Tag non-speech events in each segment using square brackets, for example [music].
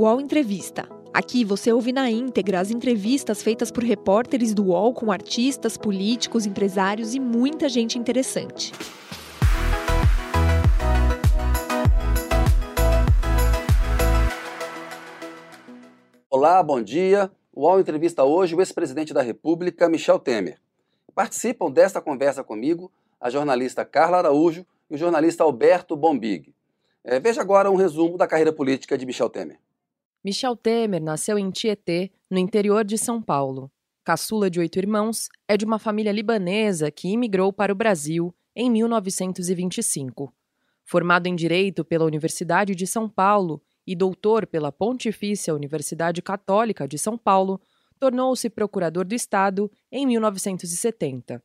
UOL Entrevista. Aqui você ouve na íntegra as entrevistas feitas por repórteres do UOL com artistas, políticos, empresários e muita gente interessante. Olá, bom dia. O UOL entrevista hoje o ex-presidente da República, Michel Temer. Participam desta conversa comigo a jornalista Carla Araújo e o jornalista Alberto Bombig. É, veja agora um resumo da carreira política de Michel Temer. Michel Temer nasceu em Tietê, no interior de São Paulo. Caçula de oito irmãos, é de uma família libanesa que imigrou para o Brasil em 1925. Formado em Direito pela Universidade de São Paulo e doutor pela Pontifícia Universidade Católica de São Paulo, tornou-se procurador do Estado em 1970.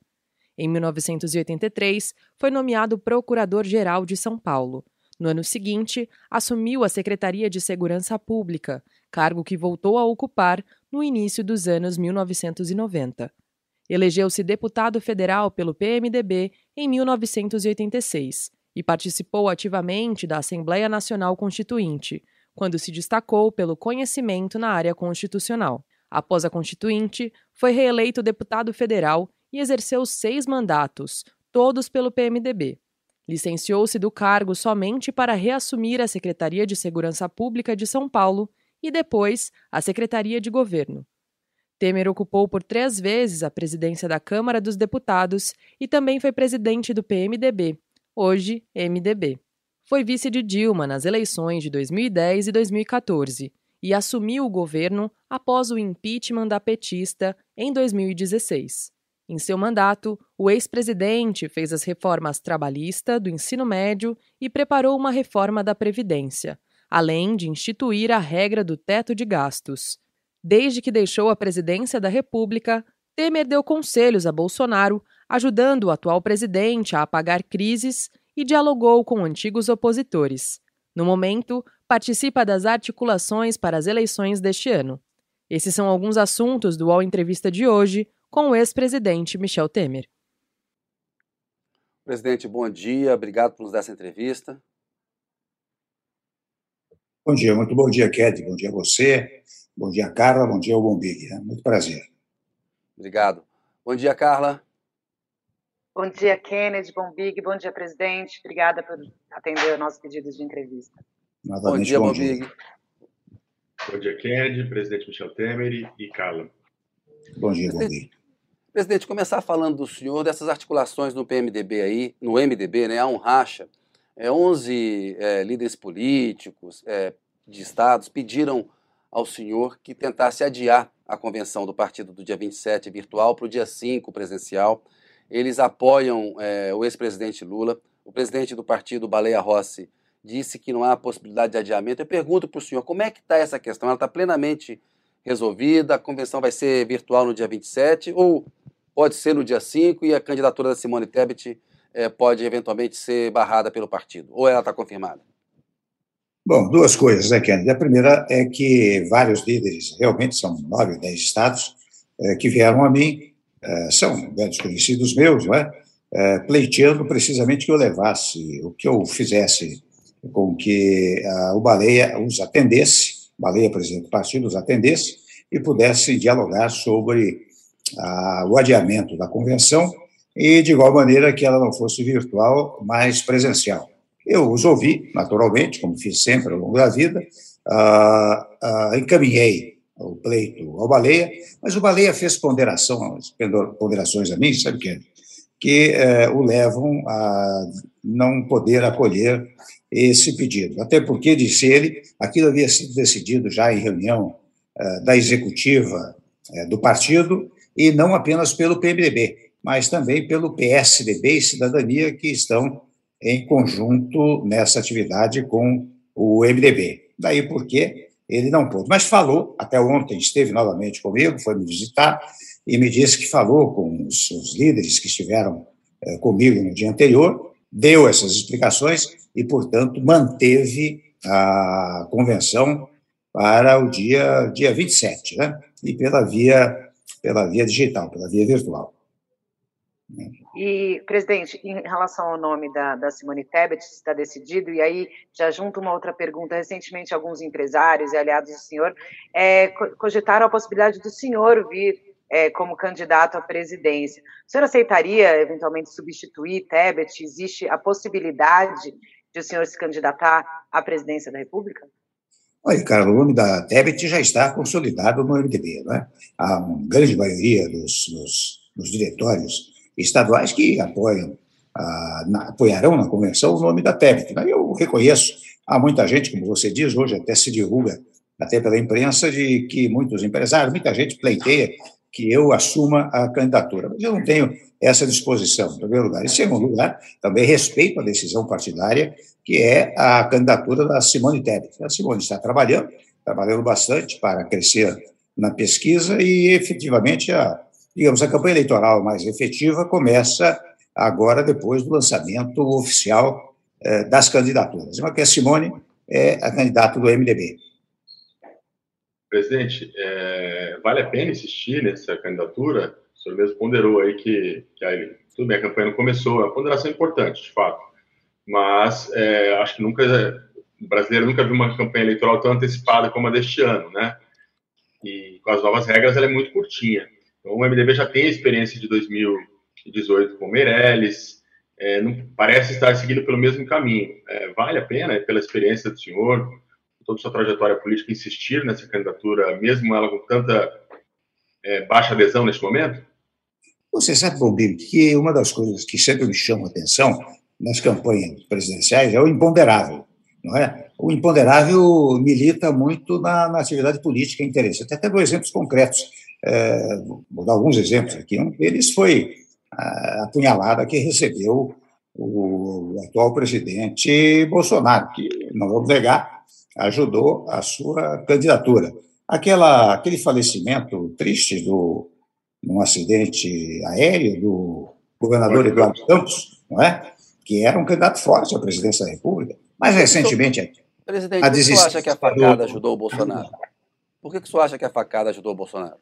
Em 1983, foi nomeado Procurador-Geral de São Paulo. No ano seguinte, assumiu a Secretaria de Segurança Pública, cargo que voltou a ocupar no início dos anos 1990. Elegeu-se deputado federal pelo PMDB em 1986 e participou ativamente da Assembleia Nacional Constituinte, quando se destacou pelo conhecimento na área constitucional. Após a Constituinte, foi reeleito deputado federal e exerceu seis mandatos, todos pelo PMDB. Licenciou-se do cargo somente para reassumir a Secretaria de Segurança Pública de São Paulo e depois a Secretaria de Governo. Temer ocupou por três vezes a presidência da Câmara dos Deputados e também foi presidente do PMDB, hoje MDB. Foi vice de Dilma nas eleições de 2010 e 2014 e assumiu o governo após o impeachment da petista em 2016. Em seu mandato, o ex-presidente fez as reformas trabalhista, do ensino médio e preparou uma reforma da Previdência, além de instituir a regra do teto de gastos. Desde que deixou a presidência da República, Temer deu conselhos a Bolsonaro, ajudando o atual presidente a apagar crises e dialogou com antigos opositores. No momento, participa das articulações para as eleições deste ano. Esses são alguns assuntos do UOL Entrevista de hoje com o ex-presidente Michel Temer. Presidente, bom dia, obrigado por nos dar essa entrevista. Bom dia, muito bom dia, Ked, bom dia a você, bom dia, Carla, bom dia ao Bombig, né? muito prazer. Obrigado. Bom dia, Carla. Bom dia, Kennedy, Bombig, bom dia, presidente, obrigada por atender os nossos pedidos de entrevista. Novamente, bom dia, bom Bombig. Dia. Bom dia, Kennedy, presidente Michel Temer e Carla. Bom dia, Bombig. Presidente, começar falando do senhor, dessas articulações no PMDB aí, no MDB, né, há um racha, é, 11 é, líderes políticos é, de estados pediram ao senhor que tentasse adiar a convenção do partido do dia 27 virtual para o dia 5 presencial. Eles apoiam é, o ex-presidente Lula. O presidente do partido, Baleia Rossi, disse que não há possibilidade de adiamento. Eu pergunto para o senhor, como é que está essa questão? Ela está plenamente resolvida? A convenção vai ser virtual no dia 27 ou pode ser no dia 5 e a candidatura da Simone Tebet é, pode eventualmente ser barrada pelo partido? Ou ela está confirmada? Bom, duas coisas, né, Kennedy? A primeira é que vários líderes, realmente são nove dez estados, é, que vieram a mim, é, são velhos conhecidos meus, não é? pleiteando precisamente que eu levasse, o que eu fizesse com que a, o Baleia os atendesse, Baleia, presidente do partido, os atendesse e pudesse dialogar sobre a, o adiamento da convenção e, de igual maneira, que ela não fosse virtual, mas presencial. Eu os ouvi, naturalmente, como fiz sempre ao longo da vida, uh, uh, encaminhei o pleito ao Baleia, mas o Baleia fez ponderação, ponderações a mim, sabe o que Que uh, o levam a não poder acolher esse pedido. Até porque, disse ele, aquilo havia sido decidido já em reunião uh, da executiva uh, do partido e não apenas pelo PMDB, mas também pelo PSDB e Cidadania, que estão em conjunto nessa atividade com o MDB. Daí porque ele não pôde. Mas falou, até ontem esteve novamente comigo, foi me visitar e me disse que falou com os, os líderes que estiveram é, comigo no dia anterior, deu essas explicações e, portanto, manteve a convenção para o dia, dia 27, né? E pela via pela via digital, pela via virtual. E, presidente, em relação ao nome da, da Simone Tebet, está decidido, e aí já junto uma outra pergunta, recentemente alguns empresários e aliados do senhor é, cogitaram a possibilidade do senhor vir é, como candidato à presidência. O senhor aceitaria, eventualmente, substituir Tebet? Existe a possibilidade de o senhor se candidatar à presidência da República? Olha, cara, o nome da Tebet já está consolidado no MDB, não é? Há uma grande maioria dos, dos, dos diretórios estaduais que apoiam, ah, na, apoiarão na convenção o nome da Tebet. Né? Eu reconheço, há muita gente, como você diz, hoje até se divulga, até pela imprensa, de que muitos empresários, muita gente pleiteia que eu assuma a candidatura. Mas eu não tenho essa disposição, em primeiro lugar. Em segundo lugar, também respeito a decisão partidária, que é a candidatura da Simone Tebet. A Simone está trabalhando, trabalhando bastante para crescer na pesquisa e, efetivamente, a, digamos, a campanha eleitoral mais efetiva começa agora, depois do lançamento oficial eh, das candidaturas. Uma que a Simone é a candidata do MDB. Presidente, é, vale a pena insistir nessa candidatura? O senhor mesmo ponderou aí que, que aí, tudo bem, a campanha não começou, é uma ponderação importante, de fato, mas é, acho que nunca, o brasileiro nunca viu uma campanha eleitoral tão antecipada como a deste ano, né? E com as novas regras ela é muito curtinha. Então o MDB já tem a experiência de 2018 com Meirelles, é, não, parece estar seguindo pelo mesmo caminho. É, vale a pena, pela experiência do senhor, toda sua trajetória política, insistir nessa candidatura, mesmo ela com tanta é, baixa adesão neste momento? Você sabe, Bombini, que uma das coisas que sempre me chama atenção nas campanhas presidenciais é o imponderável, não é? O imponderável milita muito na, na atividade política interessante. Até dou exemplos concretos. É, vou dar alguns exemplos aqui. Um deles foi a apunhalada que recebeu o atual presidente Bolsonaro, que, não vamos negar, ajudou a sua candidatura. Aquela, aquele falecimento triste do num acidente aéreo do governador Eduardo Campos, não é? Que era um candidato forte à presidência da República. Mas recentemente Presidente, a por que você acha que a facada ajudou o Bolsonaro? Por que, que você acha que a facada ajudou o Bolsonaro?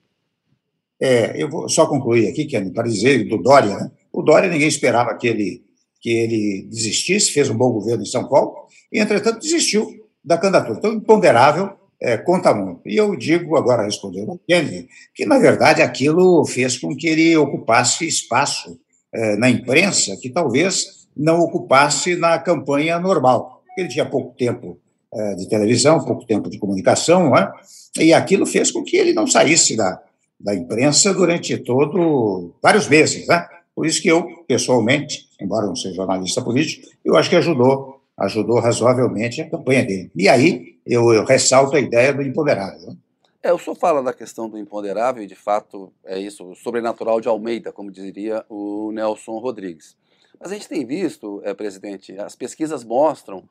É, eu vou só concluir aqui, que para dizer do Dória, né? O Dória ninguém esperava que ele que ele desistisse, fez um bom governo em São Paulo, e entretanto desistiu da candidatura. Então, imponderável é, conta muito. E eu digo, agora respondendo ao Kennedy, que, na verdade, aquilo fez com que ele ocupasse espaço é, na imprensa que talvez não ocupasse na campanha normal. Ele tinha pouco tempo é, de televisão, pouco tempo de comunicação, é? e aquilo fez com que ele não saísse da, da imprensa durante todo vários meses. Né? Por isso que eu, pessoalmente, embora não seja jornalista político, eu acho que ajudou ajudou razoavelmente a campanha dele. E aí eu, eu ressalto a ideia do imponderável. Né? É, o senhor fala da questão do imponderável, e de fato é isso, o sobrenatural de Almeida, como diria o Nelson Rodrigues. Mas a gente tem visto, é, presidente, as pesquisas mostram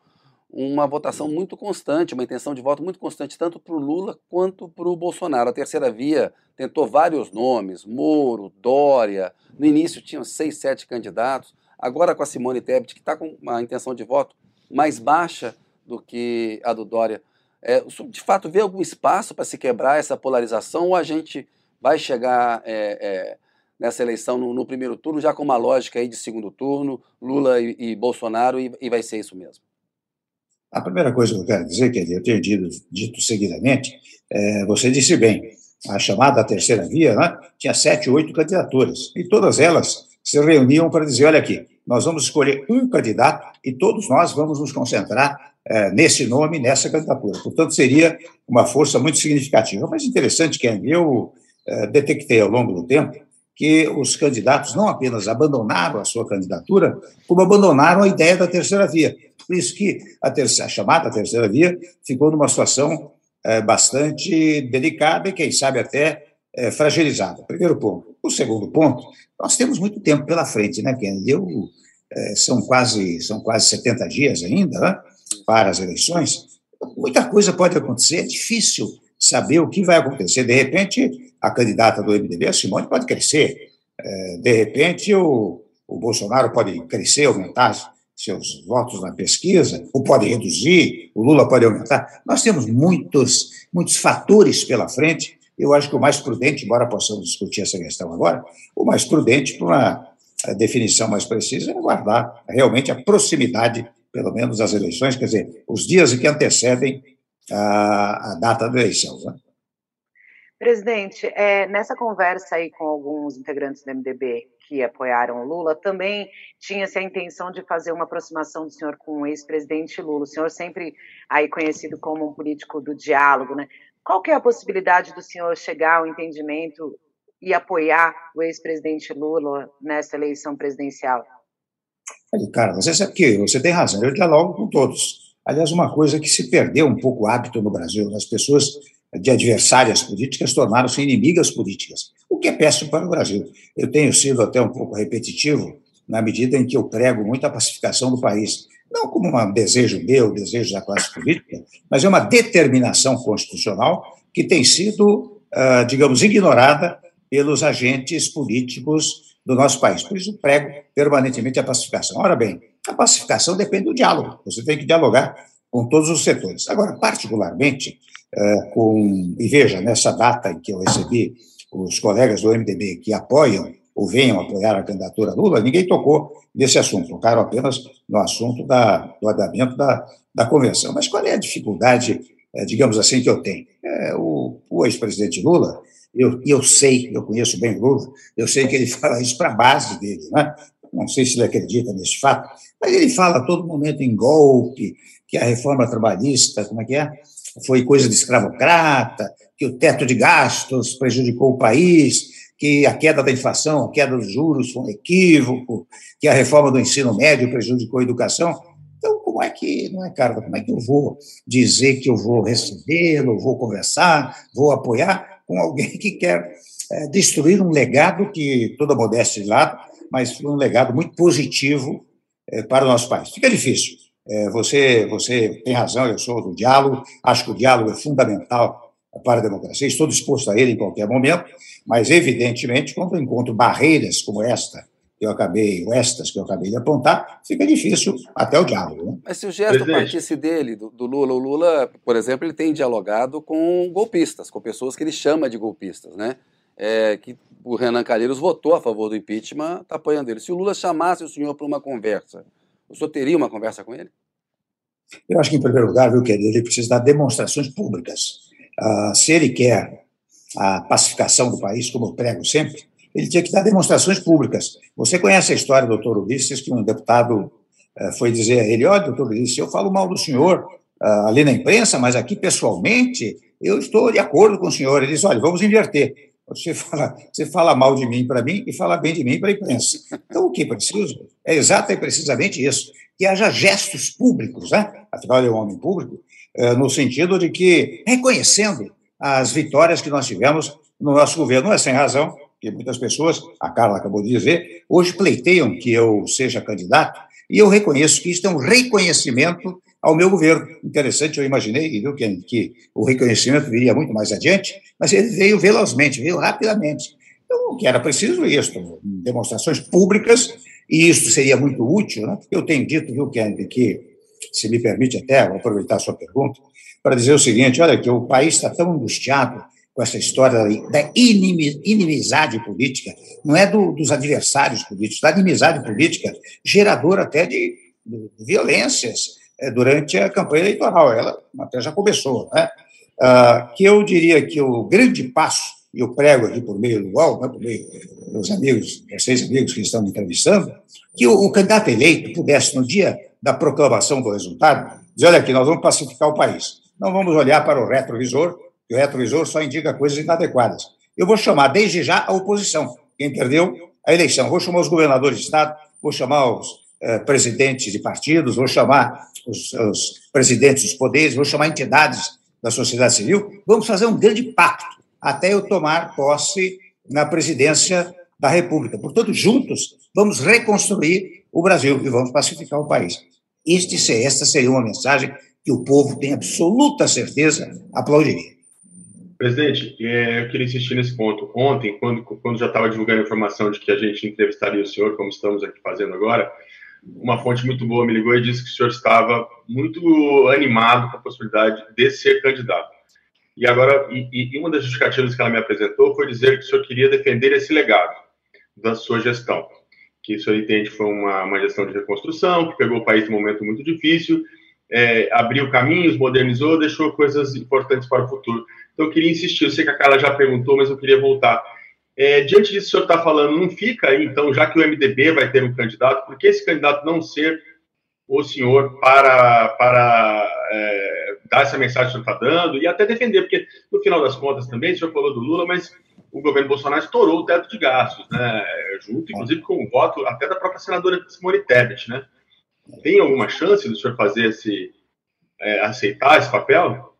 uma votação muito constante, uma intenção de voto muito constante, tanto para o Lula quanto para o Bolsonaro. A terceira via tentou vários nomes, Moro, Dória, no início tinham seis, sete candidatos, agora com a Simone Tebet, que está com uma intenção de voto mais baixa do que a do Dória. É, de fato, vê algum espaço para se quebrar essa polarização ou a gente vai chegar é, é, nessa eleição no, no, primeiro turno já com uma lógica aí de segundo turno, Lula e, e Bolsonaro, e, e, vai ser isso mesmo? A primeira coisa que eu quero dizer, que eu tenho dito, dito seguidamente, é, você disse bem, a chamada terceira via né, tinha sete, oito candidaturas, e todas elas se reuniam para dizer, olha aqui, nós vamos escolher um candidato e todos nós vamos nos concentrar é, nesse nome, nessa candidatura. Portanto, seria uma força muito significativa. Mas interessante, Ken, eu é, detectei ao longo do tempo que os candidatos não apenas abandonaram a sua candidatura, como abandonaram a ideia da terceira via. Por isso que a, terceira, a chamada terceira via ficou numa situação é, bastante delicada e, quem sabe, até é, fragilizada. Primeiro ponto. O segundo ponto, nós temos muito tempo pela frente, né, Kennedy? Eu, é, são, quase, são quase 70 dias ainda né, para as eleições. Muita coisa pode acontecer, é difícil saber o que vai acontecer. De repente, a candidata do MDB, a Simone, pode crescer. É, de repente, o, o Bolsonaro pode crescer, aumentar seus votos na pesquisa, ou pode reduzir, o Lula pode aumentar. Nós temos muitos, muitos fatores pela frente eu acho que o mais prudente, embora possamos discutir essa questão agora, o mais prudente para uma, a definição mais precisa é guardar realmente a proximidade, pelo menos, das eleições, quer dizer, os dias que antecedem a, a data da eleição. Né? Presidente, é, nessa conversa aí com alguns integrantes do MDB que apoiaram o Lula, também tinha-se a intenção de fazer uma aproximação do senhor com o ex-presidente Lula. O senhor sempre aí conhecido como um político do diálogo, né? Qual que é a possibilidade do senhor chegar ao entendimento e apoiar o ex-presidente Lula nessa eleição presidencial? Cara, você sabe que você tem razão, eu dialogo com todos. Aliás, uma coisa que se perdeu um pouco o hábito no Brasil, as pessoas de adversárias políticas tornaram-se inimigas políticas, o que é péssimo para o Brasil. Eu tenho sido até um pouco repetitivo na medida em que eu prego muito a pacificação do país, não como um desejo meu, desejo da classe política, mas é uma determinação constitucional que tem sido, ah, digamos, ignorada pelos agentes políticos do nosso país. Por isso, prego permanentemente a pacificação. Ora bem, a pacificação depende do diálogo. Você tem que dialogar com todos os setores. Agora, particularmente, é, com. E veja, nessa data em que eu recebi os colegas do MDB que apoiam ou venham apoiar a candidatura Lula, ninguém tocou nesse assunto, tocaram apenas no assunto da, do andamento da, da convenção. Mas qual é a dificuldade, é, digamos assim, que eu tenho? É, o, o ex-presidente Lula, eu, eu sei, eu conheço bem o Lula, eu sei que ele [laughs] fala isso para a base dele, né? não sei se ele acredita nesse fato, mas ele fala a todo momento em golpe, que a reforma trabalhista, como é que é? Foi coisa de escravocrata, que o teto de gastos prejudicou o país, que a queda da inflação, a queda dos juros foi um equívoco, que a reforma do ensino médio prejudicou a educação. Então, como é que, não é, cara, como é que eu vou dizer que eu vou recebê-lo, vou conversar, vou apoiar com alguém que quer é, destruir um legado que, toda modéstia de lado, mas um legado muito positivo é, para o nosso país. Fica difícil. É, você, você tem razão, eu sou do diálogo, acho que o diálogo é fundamental para a democracia, estou disposto a ele em qualquer momento, mas, evidentemente, quando eu encontro barreiras como esta, que eu acabei, ou estas que eu acabei de apontar, fica difícil até o diálogo. Né? Mas se o gesto Presidente. partisse dele, do, do, Lula, o Lula, por exemplo, ele tem dialogado com golpistas, com pessoas que ele chama de golpistas, né? É, que o Renan Calheiros votou a favor do impeachment, está apoiando ele. Se o Lula chamasse o senhor para uma conversa, o senhor teria uma conversa com ele? Eu acho que, em primeiro lugar, viu, querido, ele precisa dar demonstrações públicas. Uh, se ele quer a pacificação do país, como eu prego sempre, ele tinha que dar demonstrações públicas. Você conhece a história do doutor Ulisses, que um deputado uh, foi dizer a ele: olha, doutor Ulisses, eu falo mal do senhor uh, ali na imprensa, mas aqui pessoalmente eu estou de acordo com o senhor. Ele disse: olha, vamos inverter. Você [laughs] fala, você fala mal de mim para mim e fala bem de mim para a imprensa. Então, o que é preciso é exatamente precisamente isso, que haja gestos públicos, né? afinal ele é um homem público, eh, no sentido de que, reconhecendo as vitórias que nós tivemos no nosso governo, não é sem razão, que muitas pessoas, a Carla acabou de dizer, hoje pleiteiam que eu seja candidato, e eu reconheço que isso é um reconhecimento ao meu governo. Interessante, eu imaginei viu, que, que o reconhecimento viria muito mais adiante, mas ele veio velozmente, veio rapidamente. Então, o que era preciso isso, demonstrações públicas, e isso seria muito útil, né? eu tenho dito, viu, Kennedy, que, se me permite até, vou aproveitar a sua pergunta, para dizer o seguinte, olha, que o país está tão angustiado com essa história da inimizade política, não é do, dos adversários políticos, da inimizade política, geradora até de, de violências, é, durante a campanha eleitoral. Ela até já começou, né? Ah, que eu diria que o grande passo, e eu prego aqui por meio do UOL, né, por meio dos amigos, seis amigos que estão me entrevistando, que o, o, candidato eleito pudesse, no dia da proclamação do resultado, dizer: olha aqui, nós vamos pacificar o país. Não vamos olhar para o retrovisor, que o retrovisor só indica coisas inadequadas. Eu vou chamar desde já a oposição, quem perdeu a eleição. Vou chamar os governadores de Estado, vou chamar os eh, presidentes de partidos, vou chamar os, os, presidentes dos poderes, vou chamar entidades da sociedade civil, vamos fazer um grande pacto até eu tomar posse na presidência da República. Portanto, juntos, vamos reconstruir o Brasil e vamos pacificar o país. Este, esta seria uma mensagem que o povo tem absoluta certeza aplaudiria. Presidente, é, eu queria insistir nesse ponto. Ontem, quando, quando já estava divulgando a informação de que a gente entrevistaria o senhor, como estamos aqui fazendo agora, uma fonte muito boa me ligou e disse que o senhor estava muito animado com a possibilidade de ser candidato. E agora, e, e uma das justificativas que ela me apresentou foi dizer que o senhor queria defender esse legado da sua gestão. que isso aí entende foi uma, uma gestão de reconstrução, que pegou o país num momento muito difícil, é, abriu caminhos, modernizou, deixou coisas importantes para o futuro. Então, eu queria insistir, eu sei que a Carla já perguntou, mas eu queria voltar. É, diante disso o senhor está falando, não fica aí, então, já que o MDB vai ter um candidato, por que esse candidato não ser o senhor para, para é, dar essa mensagem que o senhor está dando e até defender, porque no final das contas também, o senhor falou do Lula, mas o governo Bolsonaro estourou o teto de gastos, né? Junto, inclusive, com o voto até da própria senadora Simone Tebet, né? Tem alguma chance do senhor fazer esse, é, aceitar esse papel?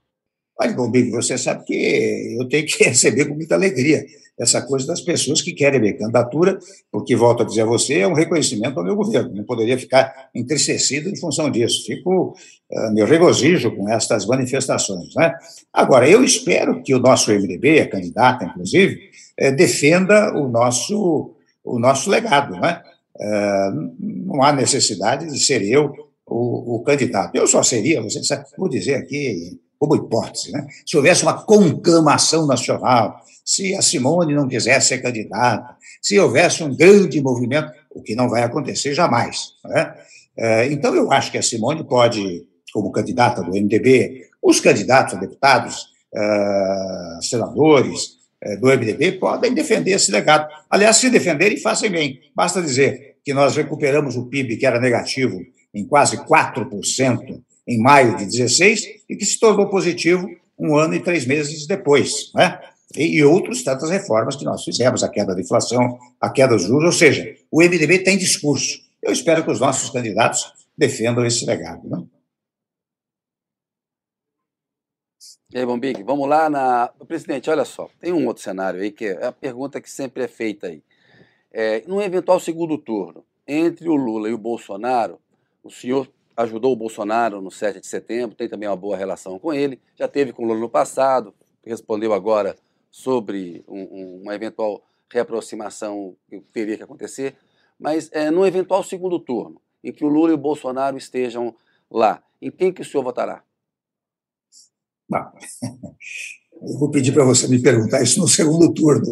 Olha, Bombig, você sabe que eu tenho que [laughs] receber com muita alegria essa coisa das pessoas que querem minha candidatura, porque, volto a dizer a você, é um reconhecimento ao meu governo. Não poderia ficar entristecido em função disso. Fico, uh, me regozijo com estas manifestações. Né? Agora, eu espero que o nosso MDB, a candidata, inclusive, eh, defenda o nosso, o nosso legado. Né? Uh, não há necessidade de ser eu o, o, candidato. Eu só seria, você sabe, vou dizer aqui como hipótese, né? se houvesse uma conclamação nacional, se a Simone não quisesse ser candidata, se houvesse um grande movimento, o que não vai acontecer jamais. Né? É, então, eu acho que a Simone pode, como candidata do MDB, os candidatos a deputados, é, senadores é, do MDB podem defender esse legado. Aliás, se defenderem, façam bem. Basta dizer que nós recuperamos o PIB, que era negativo, em quase 4% em maio de 16 e que se tornou positivo um ano e três meses depois. Né? e, e outras tantas reformas que nós fizemos, a queda da inflação, a queda dos juros, ou seja, o MDB tem discurso. Eu espero que os nossos candidatos defendam esse legado. Né? E aí, Bombig, vamos lá na. Presidente, olha só, tem um outro cenário aí que é a pergunta que sempre é feita aí. É, num eventual segundo turno, entre o Lula e o Bolsonaro, o senhor ajudou o Bolsonaro no 7 de setembro, tem também uma boa relação com ele, já teve com o Lula no passado, respondeu agora sobre um, uma eventual reaproximação que teria que acontecer, mas é, no eventual segundo turno, em que o Lula e o Bolsonaro estejam lá, em quem que o senhor votará? [laughs] Eu vou pedir para você me perguntar isso no segundo turno,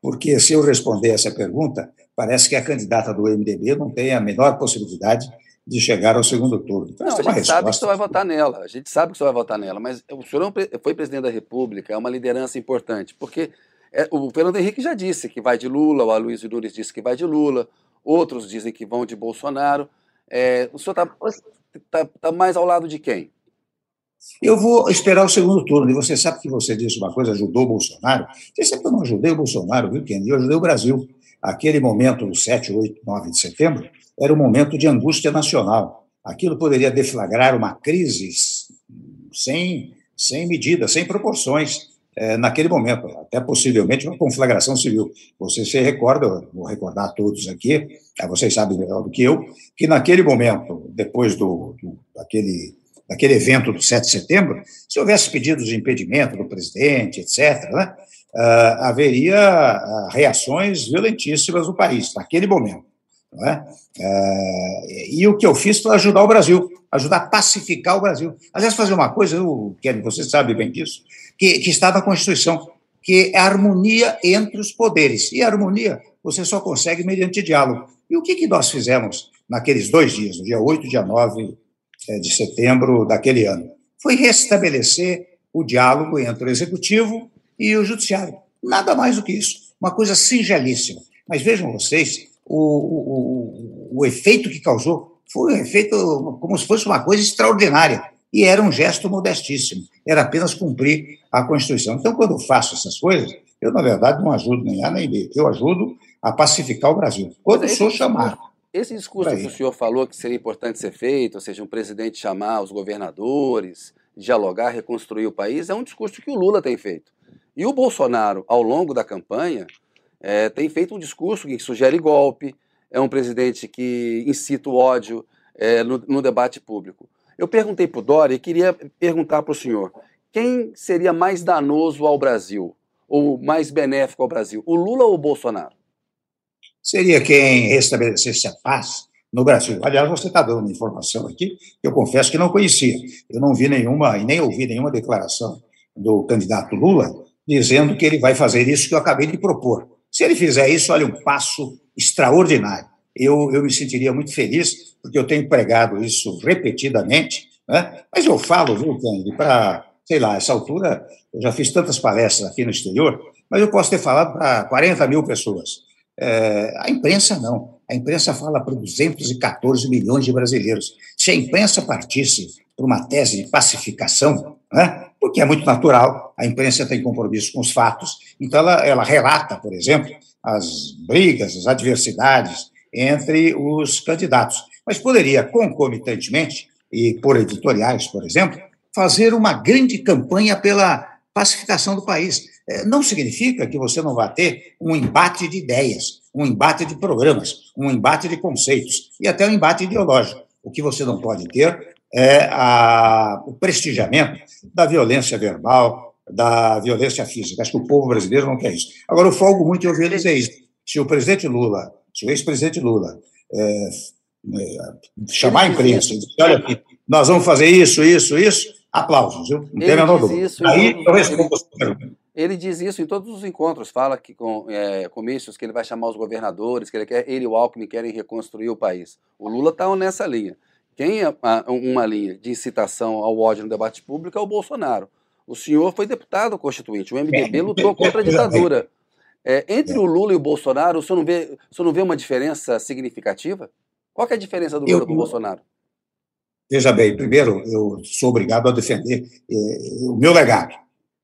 porque se eu responder essa pergunta, parece que a candidata do MDB não tem a menor possibilidade de chegar ao segundo turno. Então, não, a gente sabe que você vai votar nela, a gente sabe que você vai votar nela, mas o senhor é foi presidente da República, é uma liderança importante, porque é, o Fernando Henrique já disse que vai de Lula, o Aloysio Nunes disse que vai de Lula, outros dizem que vão de Bolsonaro. É, o senhor está tá, tá mais ao lado de quem? Eu vou esperar o segundo turno, e você sabe que você disse uma coisa, ajudou o Bolsonaro. Você sabe que eu não ajudei o Bolsonaro, viu, Kendi? Eu ajudei o Brasil. Aquele momento, no 7, 8, 9 de setembro, era um momento de angústia nacional. Aquilo poderia deflagrar uma crise sem, sem medida, sem proporções é, naquele momento, até possivelmente uma conflagração civil. Você se recorda, vou recordar a todos aqui, vocês sabem melhor do que eu, que naquele momento, depois do, do daquele, daquele evento do 7 de setembro, se houvesse pedidos de impedimento do presidente, etc., né, uh, haveria uh, reações violentíssimas no país, naquele momento. É? é? e o que eu fiz foi ajudar o Brasil, ajudar a pacificar o Brasil. Aliás, fazer uma coisa, eu, Kevin, você sabe bem disso, que, que está na Constituição, que é a harmonia entre os poderes. E a harmonia você só consegue mediante diálogo. E o que, que nós fizemos naqueles dois dias, no dia 8 e dia 9 é, de setembro daquele ano? Foi restabelecer o diálogo entre o Executivo e o Judiciário. Nada mais do que isso. Uma coisa singelíssima. Mas vejam vocês o, o, o efeito que causou foi um efeito como se fosse uma coisa extraordinária. E era um gesto modestíssimo. Era apenas cumprir a Constituição. Então, quando eu faço essas coisas, eu, na verdade, não ajudo nem A nem B. Eu ajudo a pacificar o Brasil. Quando sou chamado. Esse discurso que o senhor falou que seria importante ser feito, ou seja, um presidente chamar os governadores, dialogar, reconstruir o país, é um discurso que o Lula tem feito. E o Bolsonaro, ao longo da campanha, é, tem feito um discurso que sugere golpe, é um presidente que incita o ódio é, no, no, debate público. Eu perguntei para o Dória e queria perguntar para o senhor: quem seria mais danoso ao Brasil, ou mais benéfico ao Brasil, o Lula ou o Bolsonaro? Seria quem restabelecesse a paz no Brasil. Aliás, você está dando uma informação aqui que eu confesso que não conhecia. Eu não vi nenhuma e nem ouvi nenhuma declaração do candidato Lula dizendo que ele vai fazer isso que eu acabei de propor Se ele fizer isso, olha, um passo extraordinário. Eu, eu me sentiria muito feliz, porque eu tenho pregado isso repetidamente, né? mas eu falo, viu, Kennedy, para, sei lá, essa altura, eu já fiz tantas palestras aqui no exterior, mas eu posso ter falado para 40 mil pessoas. É, a imprensa não. A imprensa fala para 214 milhões de brasileiros. Se a imprensa partisse para uma tese de pacificação, né, porque é muito natural, a imprensa tem compromisso com os fatos, então ela, ela relata, por exemplo, as brigas, as adversidades entre os candidatos. Mas poderia, concomitantemente, e por editoriais, por exemplo, fazer uma grande campanha pela pacificação do país. É, não significa que você não vai ter um embate de ideias, um embate de programas, um embate de conceitos e até um embate ideológico. O que você não pode ter é a, o prestigiamento da violência verbal, da violência física. Acho que o povo brasileiro não quer isso. Agora, eu folgo muito em ouvir dizer isso. Se o presidente Lula, se o ex-presidente Lula é, é, chamar a imprensa e dizer, olha aqui, nós vamos fazer isso, isso, isso, aplausos, viu? Não tem menor dúvida. Aí eu respondo a sua pergunta. Ele diz isso em todos os encontros, fala que com é, comícios que ele vai chamar os governadores, que ele quer, ele e o Alckmin querem reconstruir o país. O Lula está nessa linha. Quem é uma linha de incitação ao ódio no debate público é o Bolsonaro. O senhor foi deputado constituinte, o MDB é, lutou contra a ditadura. É, entre o Lula e o Bolsonaro, o senhor não vê, senhor não vê uma diferença significativa? Qual é a diferença do Lula para o Bolsonaro? Veja bem, primeiro, eu sou obrigado a defender eh, o meu legado.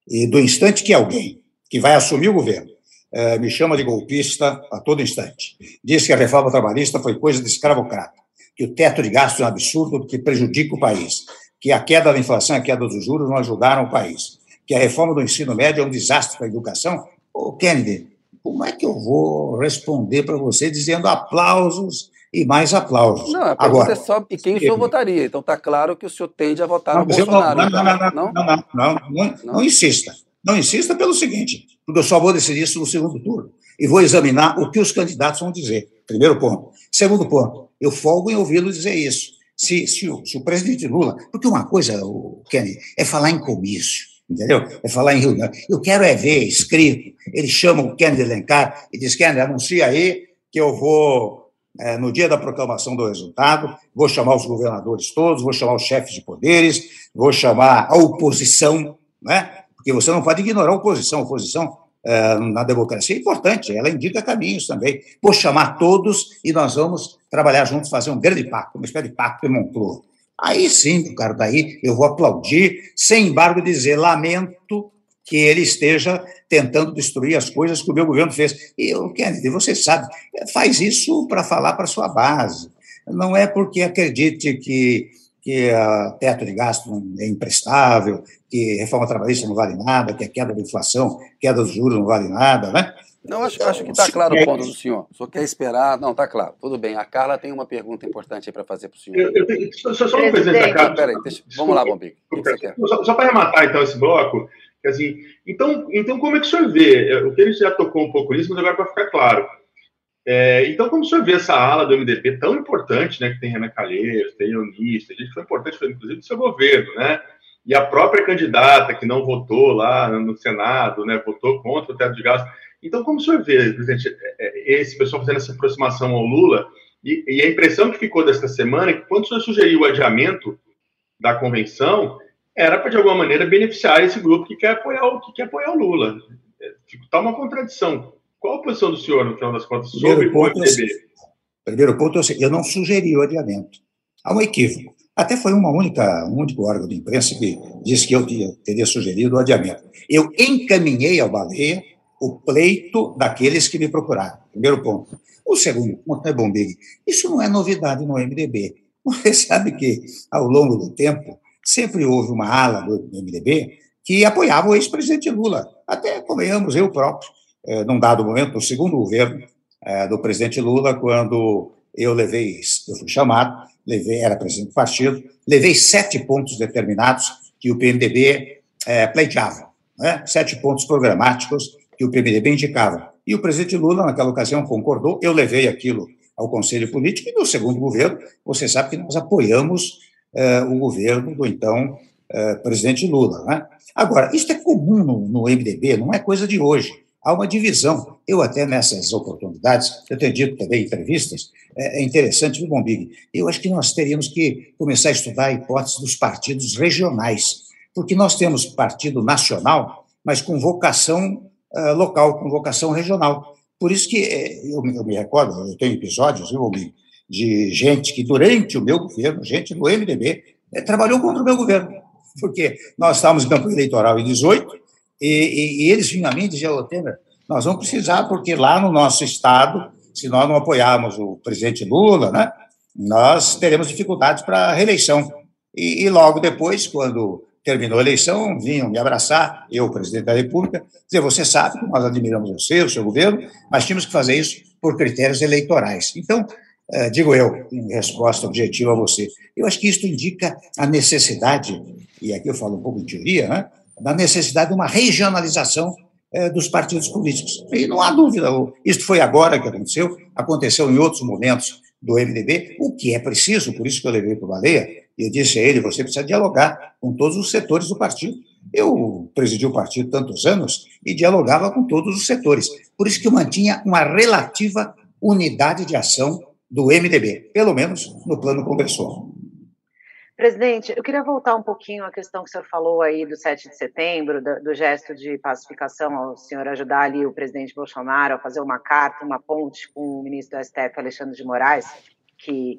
E do instante que alguém que vai assumir o governo eh, me chama de golpista a todo instante, diz que a reforma trabalhista foi coisa de escravocrata, que o teto de gastos é um absurdo que prejudica o país, que a queda da inflação e a queda dos juros não ajudaram o país, que a reforma do ensino médio é um desastre para a educação. Ô, Kennedy, como é que eu vou responder para você dizendo aplausos e mais aplausos. Não, a Agora, é só e quem o senhor votaria. Então está claro que o senhor tende a votar não, no Bolsonaro. Não, não, não, não, não, não, não, não, insista. Não insista pelo seguinte, porque eu só vou decidir isso no segundo turno. E vou examinar o que os candidatos vão dizer. Primeiro ponto. Segundo ponto, eu folgo em ouvi-lo dizer isso. Se, se, o, se o presidente Lula. Porque uma coisa, o Kenny, é falar em comício entendeu? É falar em reunião. Eu quero é ver escrito. Ele chama o Kennedy Elencar e diz: Kennedy, anuncia aí que eu vou é, no dia da proclamação do resultado, vou chamar os governadores todos, vou chamar os chefes de poderes, vou chamar a oposição, né? porque você não pode ignorar a oposição. A oposição na democracia é importante, ela indica caminhos também. Vou chamar todos e nós vamos trabalhar juntos, fazer um grande pacto, uma espécie de pacto em Montreux. Aí sim, cara, daí eu vou aplaudir, sem embargo dizer, lamento que ele esteja tentando destruir as coisas que o meu governo fez. E o Kennedy, você sabe, faz isso para falar para sua base. Não é porque acredite que, que a teto de gasto é imprestável, que reforma trabalhista não vale nada, que a queda da inflação, queda dos juros não vale nada, né? Não, acho, acho que está claro o ponto do senhor. Só quer esperar. Não, está claro. Tudo bem. A Carla tem uma pergunta importante para fazer para o senhor. Eu, eu tenho, só, só uma coisa, Carla. Peraí, vamos lá, Bombig. Só, só para arrematar, então, esse bloco, Assim, então, então, como é que o senhor vê? O que ele já tocou um pouco nisso, mas agora para ficar claro. É, então, como o senhor vê essa ala do MDB tão importante, né, que tem Renan Calheiros, tem Eunice, a gente foi importante, inclusive, do seu governo, né? E a própria candidata que não votou lá no Senado, né, votou contra o teto de gastos. Então, como senhor vê, presidente, é, é, esse pessoal fazendo essa aproximação ao Lula, e, e a impressão que ficou desta semana é que quando o senhor sugeriu o adiamento da convenção, era para, de alguma maneira, beneficiar esse grupo que quer apoiar que quer apoiar o Lula. Está uma contradição. Qual a posição do senhor, no final das contas, sobre primeiro ponto, o MDB? primeiro ponto, eu não sugeri o adiamento. Há um equívoco. Até foi uma única, um único órgão de imprensa que disse que eu teria sugerido o adiamento. Eu encaminhei ao Baleia o pleito daqueles que me procuraram. Primeiro ponto. O segundo ponto é bom, Big. Isso não é novidade no MDB. [laughs] Você sabe que, ao longo do tempo, sempre houve uma ala do MDB que apoiava o ex-presidente Lula. Até, convenhamos, eu próprio, num dado momento, no segundo governo eh, do presidente Lula, quando eu levei, eu fui chamado, levei, era presidente do partido, levei sete pontos determinados que o PMDB eh, pleiteava, né? sete pontos programáticos que o PMDB indicava. E o presidente Lula, naquela ocasião, concordou, eu levei aquilo ao Conselho Político, e no segundo governo, você sabe que nós apoiamos eh, o governo do então eh, presidente Lula. Né? Agora, isso é comum no, no, MDB, não é coisa de hoje. Há uma divisão. Eu até nessas oportunidades, eu tenho dito também em entrevistas, é, é interessante, viu, Bombig? Eu acho que nós teríamos que começar a estudar a hipótese dos partidos regionais, porque nós temos partido nacional, mas com vocação uh, local, com vocação regional. Por isso que eh, eu, eu me recordo, eu tenho episódios, viu, Bombig, de gente que durante o meu governo, gente do MDB, é, trabalhou contra o meu governo, porque nós estávamos em campo eleitoral em 18 e, e, e eles vinham a mim e diziam, nós vamos precisar, porque lá no nosso estado, se nós não apoiarmos o presidente Lula, né, nós teremos dificuldades para a reeleição. E, e, logo depois, quando terminou a eleição, vinham me abraçar, eu, presidente da República, dizer: você sabe que nós admiramos você, o seu governo, mas tínhamos que fazer isso por critérios eleitorais. Então, eh, digo eu, em resposta objetiva a você, eu acho que isso indica a necessidade, e aqui eu falo um pouco de teoria, né, da necessidade de uma regionalização eh, dos partidos políticos. E não há dúvida, isso foi agora que aconteceu, aconteceu em outros momentos do MDB, o que é preciso, por isso que eu levei para o Baleia, e eu disse a ele, você precisa dialogar com todos os setores do partido. Eu presidi o partido tantos anos e dialogava com todos os setores. Por isso que eu mantinha uma relativa unidade de ação do MDB, pelo menos no plano conversor. Presidente, eu queria voltar um pouquinho à questão que o senhor falou aí do 7 de setembro, do, do, gesto de pacificação ao senhor ajudar ali o presidente Bolsonaro a fazer uma carta, uma ponte com o ministro do STF, Alexandre de Moraes, que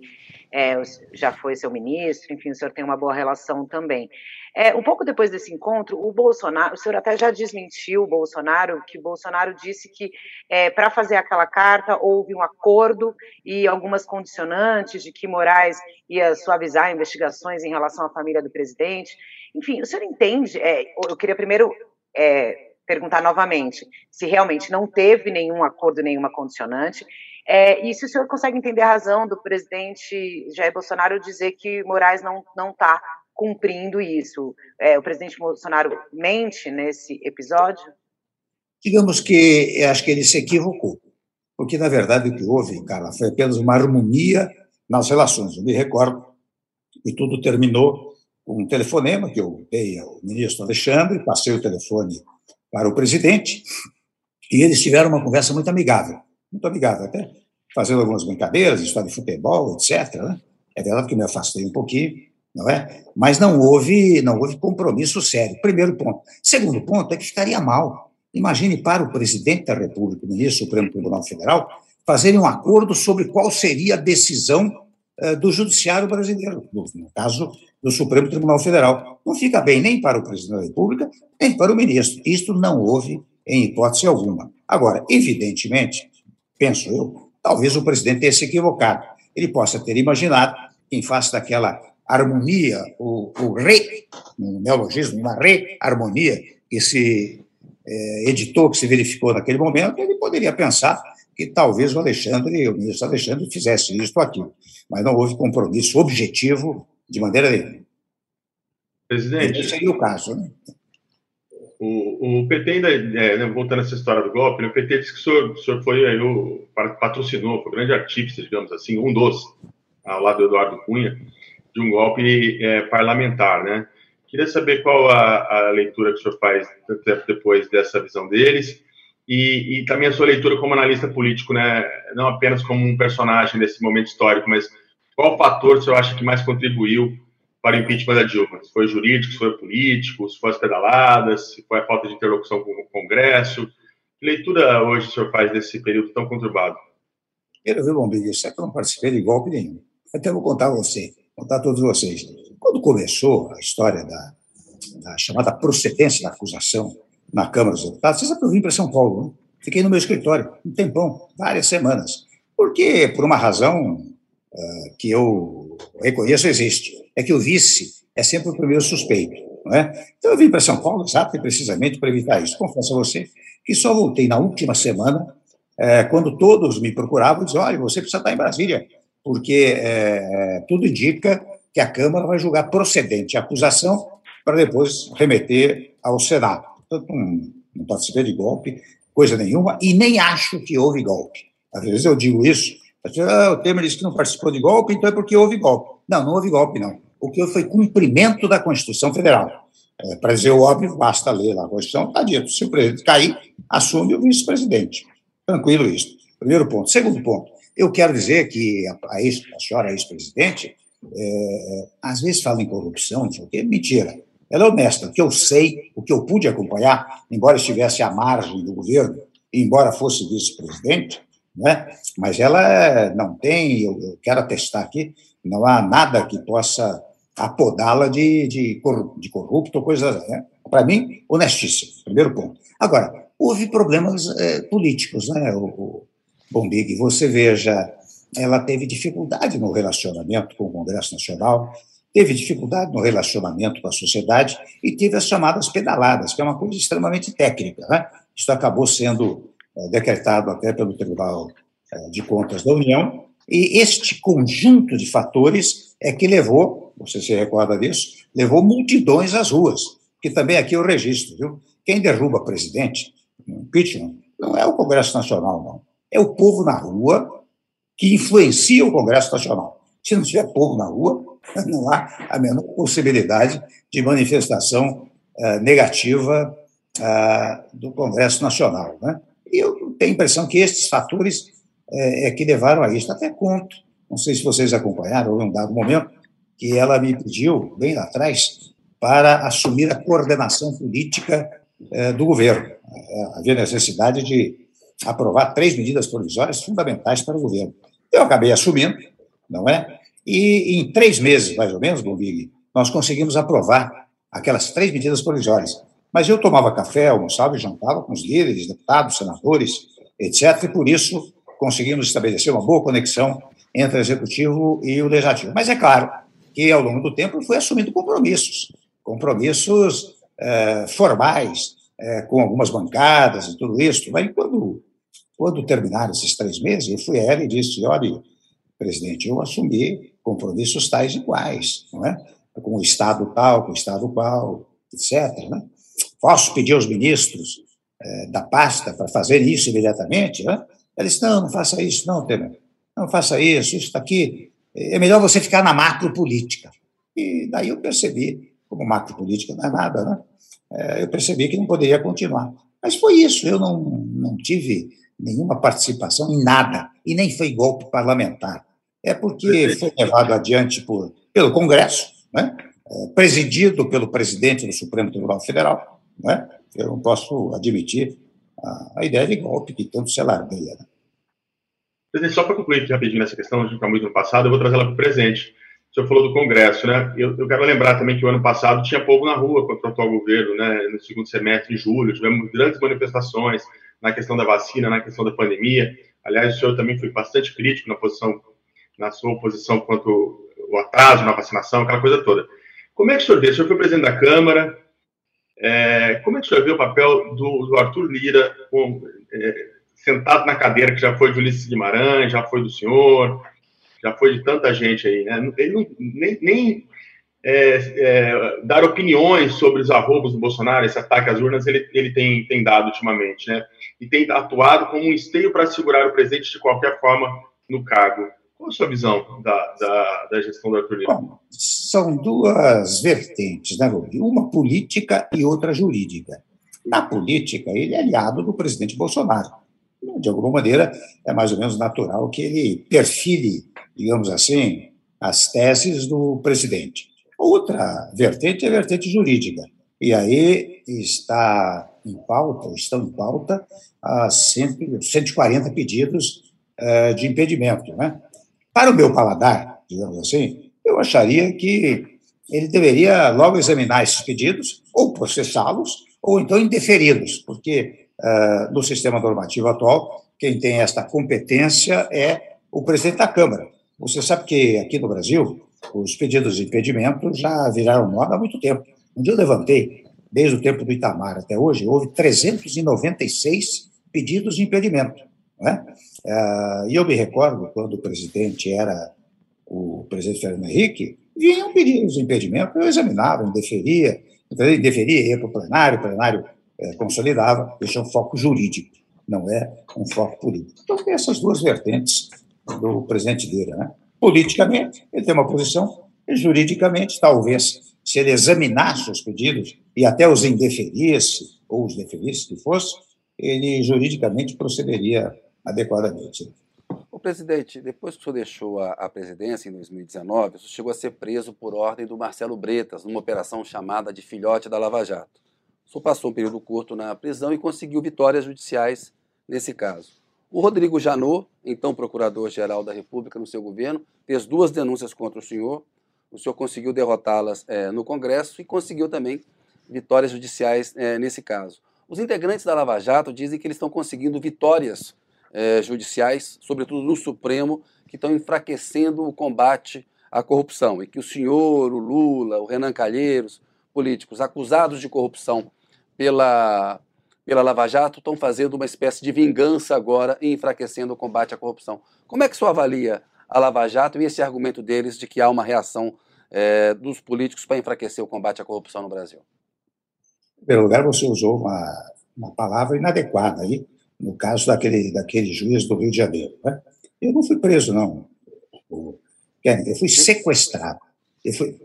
é, já foi seu ministro, enfim, o senhor tem uma boa relação também. É, um pouco depois desse encontro, o Bolsonaro, o senhor até já desmentiu o Bolsonaro, que o Bolsonaro disse que é, para fazer aquela carta houve um acordo e algumas condicionantes de que Moraes ia suavizar investigações em relação à família do presidente. Enfim, o senhor entende? É, eu queria primeiro é, perguntar novamente se realmente não teve nenhum acordo, nenhuma condicionante, é, e se o senhor consegue entender a razão do presidente Jair Bolsonaro dizer que Moraes não está cumprindo isso? É, o presidente Bolsonaro mente nesse episódio? Digamos que acho que ele se equivocou, porque na verdade o que houve, Carla, foi apenas uma harmonia nas relações. Eu me recordo que tudo terminou com um telefonema que eu dei ao ministro Alexandre, passei o telefone para o presidente e eles tiveram uma conversa muito amigável muito amigável, até fazendo algumas brincadeiras, história de futebol, etc. Né? É verdade que me afastei um pouquinho, não é? Mas não houve, não houve compromisso sério. Primeiro ponto. Segundo ponto é que ficaria mal. Imagine para o presidente da República, o ministro do Supremo Tribunal Federal, fazerem um acordo sobre qual seria a decisão uh, do Judiciário brasileiro, no, no caso do Supremo Tribunal Federal. Não fica bem nem para o presidente da República, nem para o ministro. Isto não houve em hipótese alguma. Agora, evidentemente, penso eu, talvez o presidente tenha se equivocado. Ele possa ter imaginado em face daquela harmonia, o, o re, no neologismo, uma re-harmonia que se é, editou, que se verificou naquele momento, ele poderia pensar que talvez o Alexandre, o ministro Alexandre, fizesse isso ou aquilo. Mas não houve compromisso objetivo de maneira nenhuma. Presidente. Esse seria o caso, né? O, o PT ainda, é, né, voltando a essa história do golpe, né, o PT disse que o senhor, o senhor foi aí, o, patrocinou, foi o grande artista, digamos assim, um dos, ao lado do Eduardo Cunha, de um golpe é, parlamentar, né? Queria saber qual a, a, leitura que o senhor faz depois dessa visão deles e, e, também a sua leitura como analista político, né? Não apenas como um personagem desse momento histórico, mas qual fator o senhor acha que mais contribuiu para o impeachment da Dilma? Se foi jurídico, se foi político, se foi as pedaladas, se foi a falta de interlocução com o Congresso. Que leitura hoje o senhor faz desse período tão conturbado? Ver, Bombig, isso é que eu não participei de golpe nenhum. Até vou contar a você, contar a todos vocês. Quando começou a história da, da chamada procedência da acusação na Câmara dos Deputados, você sabe que eu vim para São Paulo, né? fiquei no meu escritório um tempão, várias semanas, porque, por uma razão uh, que eu reconheço existe, é que o vice é sempre o primeiro suspeito. É? Então eu vim para São Paulo exato e precisamente para evitar isso. Confesso a você que só voltei na última semana, é, quando todos me procuravam e diziam, olha, você precisa estar em Brasília, porque é, tudo indica que a Câmara vai julgar procedente a acusação para depois remeter ao Senado. Portanto, não, não participei de golpe, coisa nenhuma, e nem acho que houve golpe. Às vezes eu digo isso, ah, o Temer disse que não participou de golpe, então é porque houve golpe. Não, não houve golpe, não. O que houve foi cumprimento da Constituição Federal. É, Para dizer o óbvio, basta ler lá a Constituição, está dito. Se o presidente cair, assume o vice-presidente. Tranquilo isso. Primeiro ponto. Segundo ponto, eu quero dizer que a, a, ex, a senhora ex-presidente, é, às vezes fala em corrupção, não sei o quê, mentira. Ela é honesta. O que eu sei, o que eu pude acompanhar, embora estivesse à margem do governo, embora fosse vice-presidente, né? mas ela não tem, eu, eu quero atestar aqui, não há nada que possa apodá-la de, de, de corrupto ou coisa. Né? Para mim, honestíssimo, primeiro ponto. Agora, houve problemas é, políticos, né, o Bombig? Você veja, ela teve dificuldade no relacionamento com o Congresso Nacional, teve dificuldade no relacionamento com a sociedade e teve as chamadas pedaladas, que é uma coisa extremamente técnica. Né? Isso acabou sendo é, decretado até pelo Tribunal é, de Contas da União, e este conjunto de fatores é que levou, você se recorda disso, levou multidões às ruas, que também aqui eu registro, viu? Quem derruba presidente, impeachment, não é o Congresso Nacional, não. É o povo na rua que influencia o Congresso Nacional. Se não tiver povo na rua, [laughs] não há a menor possibilidade de manifestação uh, negativa uh, do Congresso Nacional. Né? E eu tenho a impressão que estes fatores é, é que levaram a isso. Até conto, não sei se vocês acompanharam, em um dado momento, que ela me pediu, bem lá atrás, para assumir a coordenação política do governo. Havia necessidade de aprovar três medidas provisórias fundamentais para o governo. Eu acabei assumindo, não é? E em três meses, mais ou menos, Bombig, nós conseguimos aprovar aquelas três medidas provisórias. Mas eu tomava café, almoçava e jantava com os líderes, deputados, senadores, etc., e por isso conseguimos estabelecer uma boa conexão entre o executivo e o legislativo. Mas é claro que, ao longo do tempo, fui assumindo compromissos, compromissos eh, formais, eh, com algumas bancadas e tudo isso. Mas quando, quando terminaram esses três meses, eu fui a ela e disse: olha, presidente, eu assumi compromissos tais quais, não é? com o Estado tal, com o Estado qual, etc. Né? Posso pedir aos ministros eh, da pasta para fazer isso imediatamente? Né? Ela disse: não, não faça isso, não, Temer. Não faça isso, isso está aqui. É melhor você ficar na macropolítica. E daí eu percebi, como macropolítica não é nada, né? É, eu percebi que não poderia continuar. Mas foi isso, eu não, não tive nenhuma participação em nada, e nem foi golpe parlamentar. É porque foi levado adiante por, pelo Congresso, né? É, presidido pelo presidente do Supremo Tribunal Federal. Né? Eu não posso admitir a, a ideia de golpe que tanto se alardeia. Né? Presidente, só para concluir rapidinho nessa questão, a gente está muito no passado, eu vou trazer ela para o presente. O senhor falou do Congresso, né? Eu, eu, quero lembrar também que o ano passado tinha povo na rua contra o atual governo, né? No segundo semestre, em julho, tivemos grandes manifestações na questão da vacina, na questão da pandemia. Aliás, o senhor também foi bastante crítico na posição, na sua oposição quanto o atraso na vacinação, aquela coisa toda. Como é que o senhor vê? O senhor foi presidente da Câmara, é, como é que o senhor vê o papel do, do Arthur Lira com, é, sentado na cadeira que já foi de Ulisses Guimarães, já foi do senhor, já foi de tanta gente aí, né? Ele não, nem, nem é, é, dar opiniões sobre os arrobos do Bolsonaro, esse ataque às urnas, ele, ele tem, tem dado ultimamente, né? E tem atuado como um esteio para segurar o presidente de qualquer forma no cargo. Qual a sua visão da, da, da gestão do Arthur Lira? Bom, são duas vertentes, né, Rui? Uma política e outra jurídica. Na política, ele é aliado do presidente Bolsonaro de alguma maneira, é mais ou menos natural que ele perfile, digamos assim, as teses do presidente. Outra vertente é a vertente jurídica. E aí está em pauta, estão em pauta, as 140 pedidos uh, de impedimento. Né? Para o meu paladar, digamos assim, eu acharia que ele deveria logo examinar esses pedidos, ou processá-los, ou então indeferi-los, porque uh, no sistema normativo atual, quem tem esta competência é o presidente da Câmara. Você sabe que aqui no Brasil, os pedidos de impedimento já viraram moda há muito tempo. Um dia eu levantei, desde o tempo do Itamar até hoje, houve 396 pedidos de impedimento. Né? E eu me recordo, quando o presidente era o presidente Fernando Henrique, vinham pedidos de impedimento, eu examinava, indeferia, indeferia, ia para o plenário, o plenário é, consolidava, isso é um foco jurídico, não é um foco político. Então, tem essas duas vertentes do presidente Lira. Né? Politicamente, ele tem uma posição, e juridicamente, talvez, se ele examinasse os pedidos e até os indeferisse, ou os deferisse, que fosse, ele juridicamente procederia adequadamente. O presidente, depois que o senhor deixou a, a, presidência em 2019, o senhor chegou a ser preso por ordem do Marcelo Bretas, numa operação chamada de Filhote da Lava Jato. O senhor passou um período curto na prisão e conseguiu vitórias judiciais nesse caso. O Rodrigo Janot, então procurador-geral da República no seu governo, fez duas denúncias contra o senhor. O senhor conseguiu derrotá-las é, no Congresso e conseguiu também vitórias judiciais é, nesse caso. Os integrantes da Lava Jato dizem que eles estão conseguindo vitórias é, judiciais, sobretudo no Supremo, que estão enfraquecendo o combate à corrupção. E que o senhor, o Lula, o Renan Calheiros, políticos acusados de corrupção pela, pela Lava Jato, estão fazendo uma espécie de vingança agora e enfraquecendo o combate à corrupção. Como é que o senhor avalia a Lava Jato e esse argumento deles de que há uma reação é, dos políticos para enfraquecer o combate à corrupção no Brasil? Em primeiro lugar, você usou uma, uma palavra inadequada aí, no caso daquele, daquele juiz do Rio de Janeiro. Né? Eu não fui preso, não. Eu fui sequestrado. Eu fui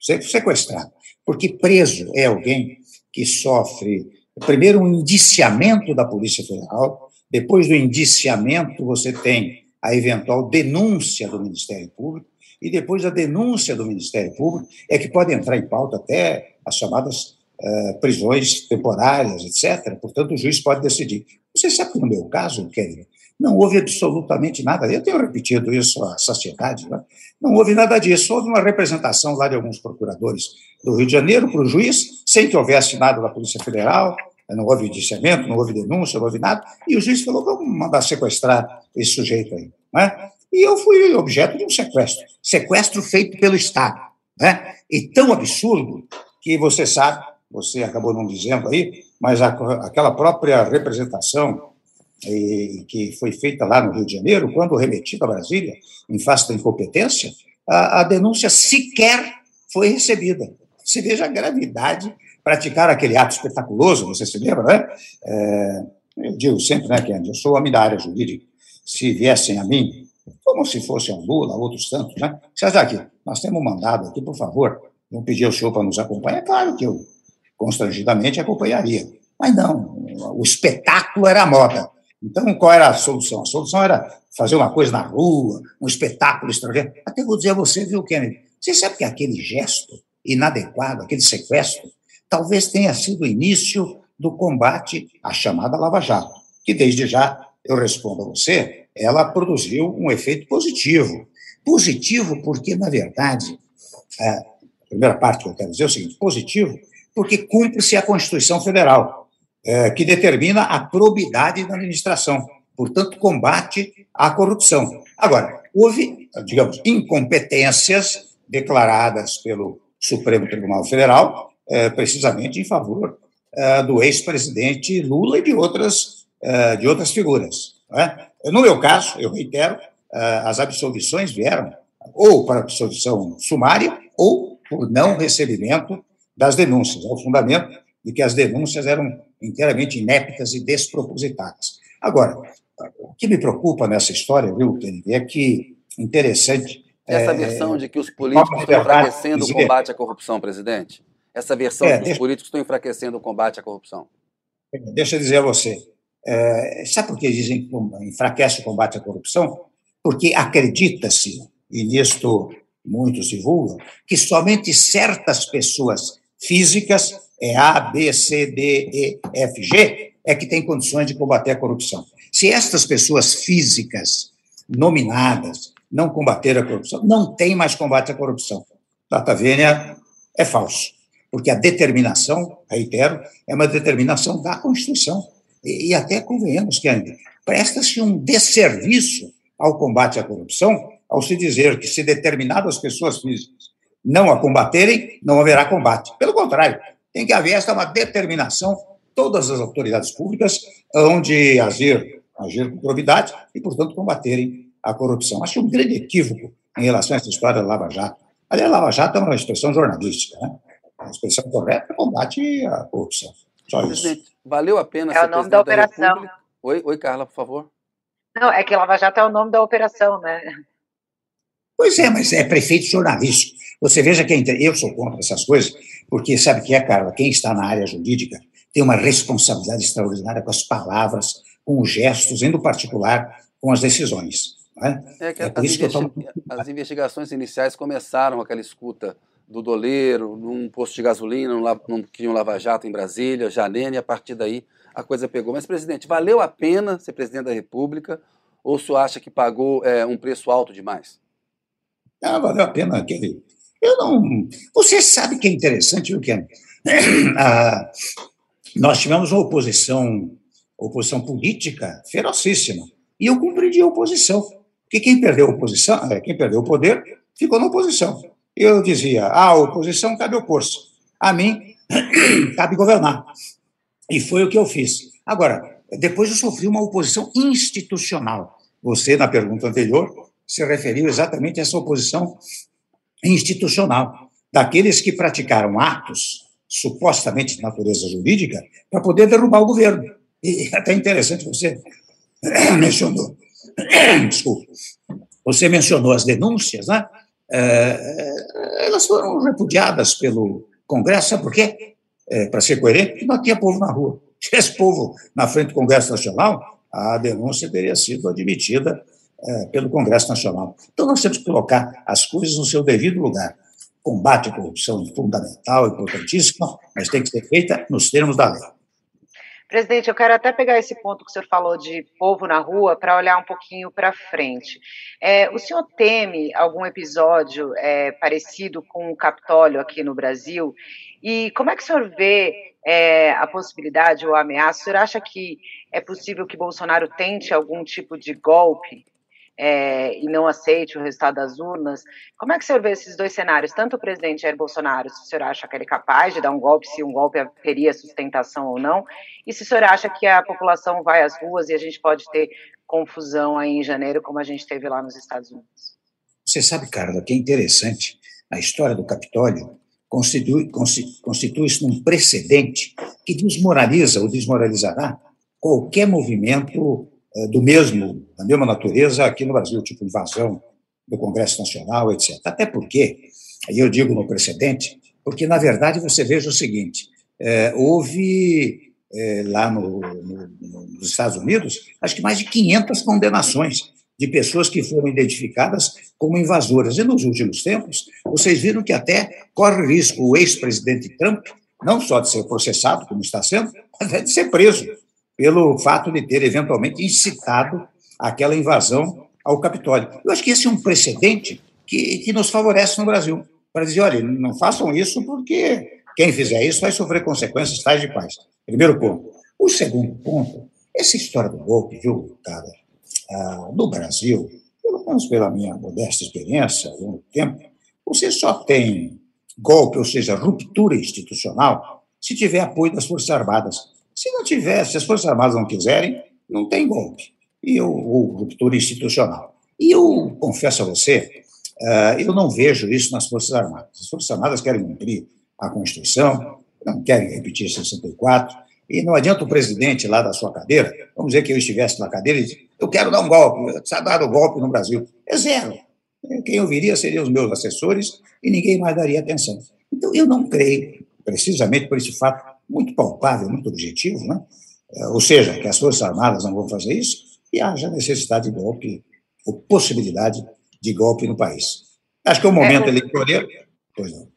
sequestrado. Porque preso é alguém que sofre, primeiro, um indiciamento da Polícia Federal, depois do indiciamento, você tem a eventual denúncia do Ministério Público, e depois da denúncia do Ministério Público é que pode entrar em pauta até as chamadas uh, prisões temporárias, etc. Portanto, o juiz pode decidir. Você sabe que no meu caso, Kevin, não houve absolutamente nada. Eu tenho repetido isso à sociedade. Né? Não houve nada disso. Houve uma representação lá de alguns procuradores do Rio de Janeiro para o juiz, sem que houvesse nada da Polícia Federal, não houve indiciamento, não houve denúncia, não houve nada, e o juiz falou: vamos mandar sequestrar esse sujeito aí. Né? E eu fui objeto de um sequestro sequestro feito pelo Estado. Né? E tão absurdo que você sabe, você acabou não dizendo aí, mas a, aquela própria representação e, que foi feita lá no Rio de Janeiro, quando remetida a Brasília, em face da incompetência, a, a denúncia sequer foi recebida. Se veja a gravidade praticar aquele ato espetaculoso, você se lembra, né? É, eu digo sempre, né, Kendi, eu sou homem da área jurídica. Se viessem a mim, como se fosse a Lula, outros tantos, né? Aqui, nós temos um mandado aqui, por favor, vamos pedir ao senhor para nos acompanhar. É claro que eu, constrangidamente, acompanharia. Mas não, o espetáculo era a moda. Então, qual era a solução? A solução era fazer uma coisa na rua, um espetáculo estrangeiro. Até vou dizer a você, viu, Kennedy? Você sabe que aquele gesto inadequado, aquele sequestro, talvez tenha sido o início do combate à chamada Lava Jato, que desde já, eu respondo a você, ela produziu um efeito positivo. Positivo porque, na verdade, a primeira parte que eu quero dizer é o seguinte: positivo porque cumpre-se a Constituição Federal, é, que determina a probidade da administração, portanto, combate à corrupção. Agora, houve, digamos, incompetências declaradas pelo Supremo Tribunal Federal, é, precisamente em favor é, do ex-presidente Lula e de outras, é, de outras figuras. É? No meu caso, eu reitero, as absolvições vieram ou para absolvição sumária ou por não recebimento das denúncias. É o fundamento de que as denúncias eram inteiramente inéptas e despropositadas. Agora, o que me preocupa nessa história, viu, Kennedy, é que interessante. Essa é, versão de que os políticos estão enfraquecendo o combate à corrupção, presidente? Essa versão é, de que os políticos estão enfraquecendo o combate à corrupção? Deixa eu dizer a você. É, sabe por que dizem que enfraquece o combate à corrupção? Porque acredita-se, e nisto muitos divulgam, que somente certas pessoas físicas, é A, B, C, D, E, F, G, é que têm condições de combater a corrupção. Se estas pessoas físicas nominadas não combaterem a corrupção, não tem mais combate à corrupção. Data vênia é falso, porque a determinação, reitero, é uma determinação da Constituição e, e até convenhamos que presta-se um desserviço ao combate à corrupção ao se dizer que se determinadas pessoas físicas não a combaterem, não haverá combate. Pelo contrário, tem que haver esta uma determinação, todas as autoridades públicas onde agir, agir com probidade e, portanto, combaterem a corrupção. Acho um grande equívoco em relação a essa história da Lava Jato. Aliás, Lava Jato é uma expressão jornalística, né? A expressão correta é combate à corrupção. Só isso. Valeu a pena é o nome da operação. Da oi, oi, Carla, por favor. Não, é que Lava Jato é o nome da operação, né? Pois é, mas é prefeito jornalístico. Você veja que eu sou contra essas coisas, porque sabe que é, Carla? Quem está na área jurídica tem uma responsabilidade extraordinária com as palavras, com os gestos, indo particular com as decisões. É? É que, é as, investi as, investigações iniciais começaram com aquela escuta do doleiro, num posto de gasolina, num, num, um lava-jato em Brasília, Janene, e a partir daí a coisa pegou. Mas, presidente, valeu a pena ser presidente da República ou o senhor acha que pagou é, um preço alto demais? Ah, valeu a pena aquele. Eu não. Você sabe que é interessante, viu, Ken? Ah, nós tivemos uma oposição, oposição política ferocíssima. E eu compreendi a oposição. Porque quem perdeu oposição, é, quem perdeu o poder, ficou na oposição. Eu dizia, ah, a oposição cabe opor-se. A mim, [clears throat] cabe governar. E foi o que eu fiz. Agora, depois eu sofri uma oposição institucional. Você, na pergunta anterior, se referiu exatamente a essa oposição institucional, daqueles que praticaram atos supostamente de natureza jurídica para poder derrubar o governo. E é até interessante você [clears throat] mencionou, [coughs] desculpe, você mencionou as denúncias, né? É, elas foram repudiadas pelo Congresso, sabe por quê? É, para ser coerente, não tinha povo na rua. [laughs] Se tivesse povo na frente do Congresso Nacional, a denúncia teria sido admitida é, pelo Congresso Nacional. Então, nós temos que colocar as coisas no seu devido lugar. Combate à corrupção é fundamental, importantíssimo, mas tem que ser feita nos termos da lei. Presidente, eu quero até pegar esse ponto que o senhor falou de povo na rua para olhar um pouquinho para frente. É, o senhor teme algum episódio é, parecido com o Capitólio aqui no Brasil? E como é que o senhor vê é, a possibilidade ou a ameaça? O senhor acha que é possível que Bolsonaro tente algum tipo de golpe é, e não aceite o resultado das urnas. Como é que o senhor vê esses dois cenários, tanto o presidente Jair Bolsonaro, se o senhor acha que ele é capaz de dar um golpe, se um golpe teria sustentação ou não, e se o senhor acha que a população vai às ruas e a gente pode ter confusão aí em janeiro, como a gente teve lá nos Estados Unidos? Você sabe, Carla, que é interessante, a história do Capitólio constitui, constitui-se num precedente que desmoraliza ou desmoralizará qualquer movimento do mesmo, da mesma natureza aqui no Brasil, tipo invasão do Congresso Nacional, etc. Até porque, aí eu digo no precedente, porque, na verdade, você veja o seguinte, é, houve é, lá no, no, nos Estados Unidos, acho que mais de 500 condenações de pessoas que foram identificadas como invasoras. E nos últimos tempos, vocês viram que até corre risco o ex-presidente Trump, não só de ser processado, como está sendo, mas de ser preso pelo fato de ter eventualmente incitado aquela invasão ao Capitólio. Eu acho que esse é um precedente que, que nos favorece no Brasil, para dizer, olha, não façam isso porque quem fizer isso vai sofrer consequências tais de paz. Primeiro ponto. O segundo ponto, essa história do golpe, viu, cara, ah, no Brasil, pelo menos pela minha modesta experiência, ao longo tempo, você só tem golpe, ou seja, ruptura institucional, se tiver apoio das Forças Armadas. Se não tiver, se as Forças Armadas não quiserem, não tem golpe. E eu, ou ruptura institucional. E eu confesso a você, uh, eu não vejo isso nas Forças Armadas. As Forças Armadas querem cumprir a Constituição, não querem repetir 64, e não adianta o presidente lá da sua cadeira, vamos dizer que eu estivesse na cadeira e dizer, eu quero dar um golpe, precisa dar um golpe no Brasil. É zero. Quem ouviria seriam os meus assessores e ninguém mais daria atenção. Então, eu não creio, precisamente por esse fato muito palpável, muito objetivo, né? É, ou seja, que as Forças Armadas não vão fazer isso e haja necessidade de golpe, ou possibilidade de golpe no país. Acho que é o momento é, eleitoral. Pois não.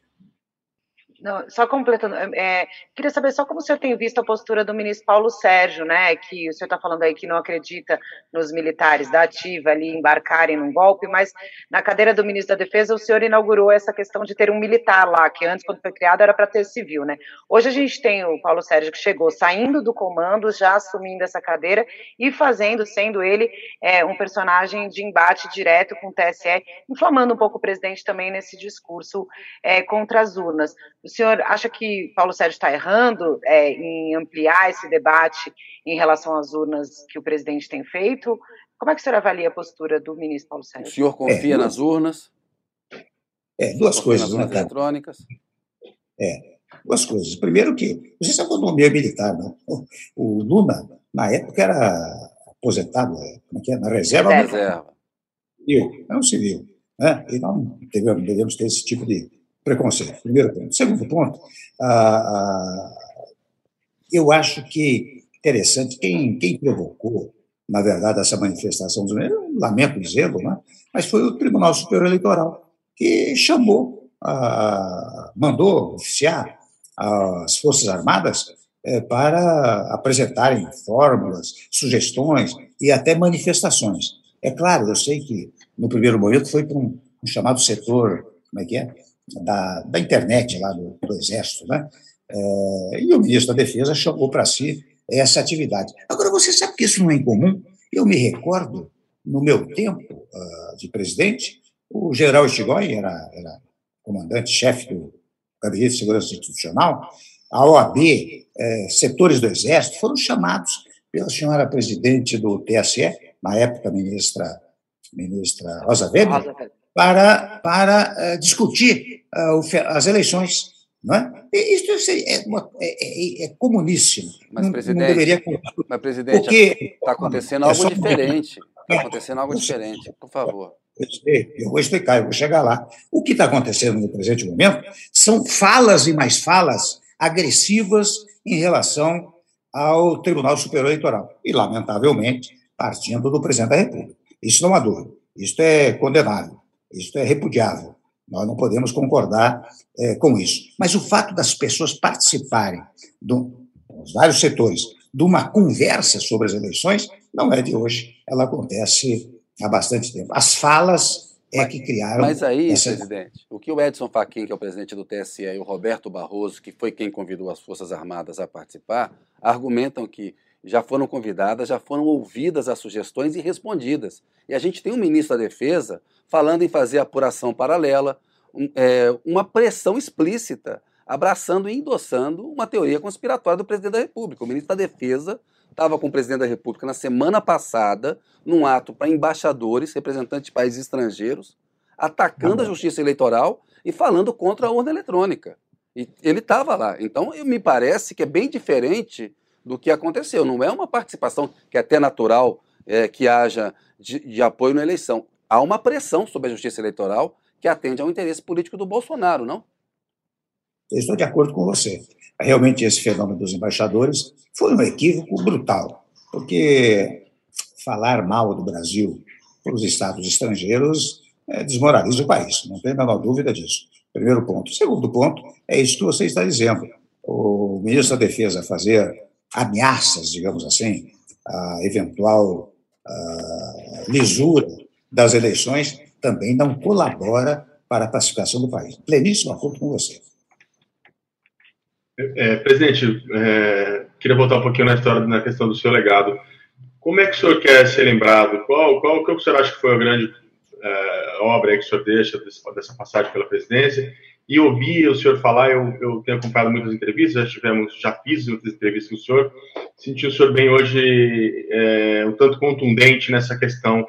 Não, só completando, é, queria saber só como o senhor tem visto a postura do ministro Paulo Sérgio, né? Que o senhor está falando aí que não acredita nos militares da ativa ali embarcarem num golpe, mas na cadeira do ministro da Defesa o senhor inaugurou essa questão de ter um militar lá, que antes, quando foi criado, era para ter civil, né? Hoje a gente tem o Paulo Sérgio que chegou saindo do comando, já assumindo essa cadeira e fazendo, sendo ele é, um personagem de embate direto com o TSE, inflamando um pouco o presidente também nesse discurso é, contra as urnas. O senhor acha que Paulo Sérgio está errando é, em ampliar esse debate em relação às urnas que o presidente tem feito? Como é que o senhor avalia a postura do ministro Paulo Sérgio? O senhor confia é, nas urnas? É, duas coisas. Nas urnas eletrônicas? É, duas coisas. Primeiro que, você sabe quando o meio militar, né? O Lula, na época, era aposentado, é, como é que é? Na reserva. Reserva. Civil, é um civil. Né? E não devemos ter esse tipo de preconceito. Primeiro ponto. Segundo ponto, ah, eu acho que interessante quem, quem provocou, na verdade, essa manifestação lamento dizê-lo, né? mas foi o Tribunal Superior Eleitoral que chamou, ah, mandou oficiar as Forças Armadas é, para apresentarem fórmulas, sugestões e até manifestações. É claro, eu sei que no primeiro momento foi para um, um chamado setor, como é que é, da, da internet lá do, do Exército, né? É, e o ministro da Defesa chamou para si essa atividade. Agora, você sabe que isso não é incomum? Eu me recordo, no meu tempo uh, de presidente, o general Estigoy era, era comandante-chefe do Gabinete de Segurança Institucional, a OAB, é, setores do Exército, foram chamados pela senhora presidente do TSE, na época ministra, ministra Rosa Weber, para, para é, discutir uh, as eleições. Não é? Isso é, uma, é, é, é comuníssimo. Mas, não, presidente, não deveria... mas, presidente, está acontecendo algo diferente. Está acontecendo algo diferente, por favor. Eu vou explicar, eu vou chegar lá. O que está acontecendo no presente momento são falas e mais falas agressivas em relação ao Tribunal Superior Eleitoral. E, lamentavelmente, partindo do presidente da República. Isso não há dúvida. Isso é condenável. Isso é repudiável. Nós não podemos concordar é, com isso. Mas o fato das pessoas participarem, dos vários setores, de uma conversa sobre as eleições, não é de hoje. Ela acontece há bastante tempo. As falas é que criaram. Mas aí, essa... presidente, o que o Edson Fachin, que é o presidente do TSE, e o Roberto Barroso, que foi quem convidou as Forças Armadas a participar, argumentam que já foram convidadas, já foram ouvidas as sugestões e respondidas. E a gente tem um ministro da Defesa falando em fazer apuração paralela, um, é, uma pressão explícita, abraçando e endossando uma teoria conspiratória do presidente da República. O ministro da Defesa estava com o presidente da República na semana passada, num ato para embaixadores, representantes de países estrangeiros, atacando a justiça eleitoral e falando contra a urna eletrônica. E ele estava lá. Então, me parece que é bem diferente do que aconteceu. Não é uma participação que é até natural é, que haja de, de apoio na eleição. Há uma pressão sobre a justiça eleitoral que atende ao interesse político do Bolsonaro, não? Eu estou de acordo com você. Realmente, esse fenômeno dos embaixadores foi um equívoco brutal, porque falar mal do Brasil para os estados estrangeiros é, desmoraliza o país, não tem a menor dúvida disso. Primeiro ponto. Segundo ponto, é isso que você está dizendo. O ministro da Defesa fazer ameaças, digamos assim, a eventual a lisura das eleições também não colabora para a pacificação do país. Pleníssimo acordo com você. É, presidente, é, queria voltar um pouquinho na história, na questão do seu legado. Como é que o senhor quer ser lembrado? Qual, qual que o senhor acha que foi a grande é, obra que o senhor deixa dessa passagem pela presidência? E ouvir o senhor falar, eu, eu tenho acompanhado muitas entrevistas, já tivemos, já fiz muitas entrevistas com o senhor, senti o senhor bem hoje é, um tanto contundente nessa questão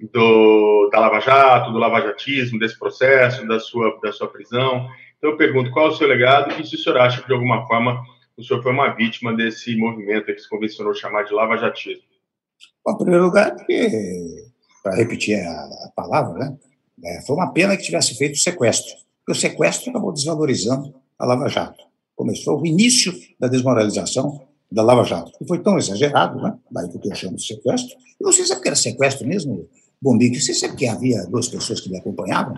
do, da Lava Jato, do lavajatismo, desse processo, da sua, da sua prisão. Então eu pergunto qual é o seu legado e se o senhor acha que de alguma forma o senhor foi uma vítima desse movimento que se convencionou chamar de lava-jatismo. Bom, em primeiro lugar, para repetir a, a, palavra, né, é, foi uma pena que tivesse feito o sequestro, porque o sequestro acabou desvalorizando a Lava Jato. Começou o início da desmoralização da Lava Jato, que foi tão exagerado, né, daí que eu chamo de sequestro. E você sabe que era sequestro mesmo, Bombique? Você sabe que havia duas pessoas que me acompanhavam?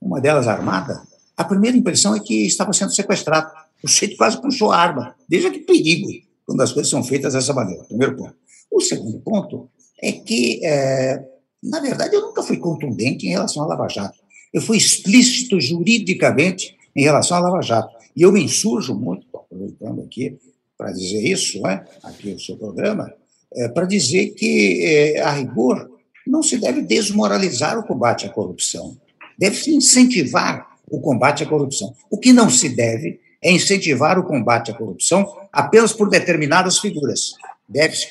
Uma delas armada, a primeira impressão é que estava sendo sequestrado. O sujeito quase puxou a arma. Veja que perigo quando as coisas são feitas dessa maneira. Primeiro ponto. O segundo ponto é que, é, na verdade, eu nunca fui contundente em relação à Lava Jato. Eu fui explícito juridicamente em relação à Lava Jato. E eu me insurjo muito, aproveitando aqui para dizer isso, né, aqui no seu programa, é, para dizer que, é, a rigor, não se deve desmoralizar o combate à corrupção. Deve-se incentivar o combate à corrupção. O que não se deve é incentivar o combate à corrupção apenas por determinadas figuras. Deve-se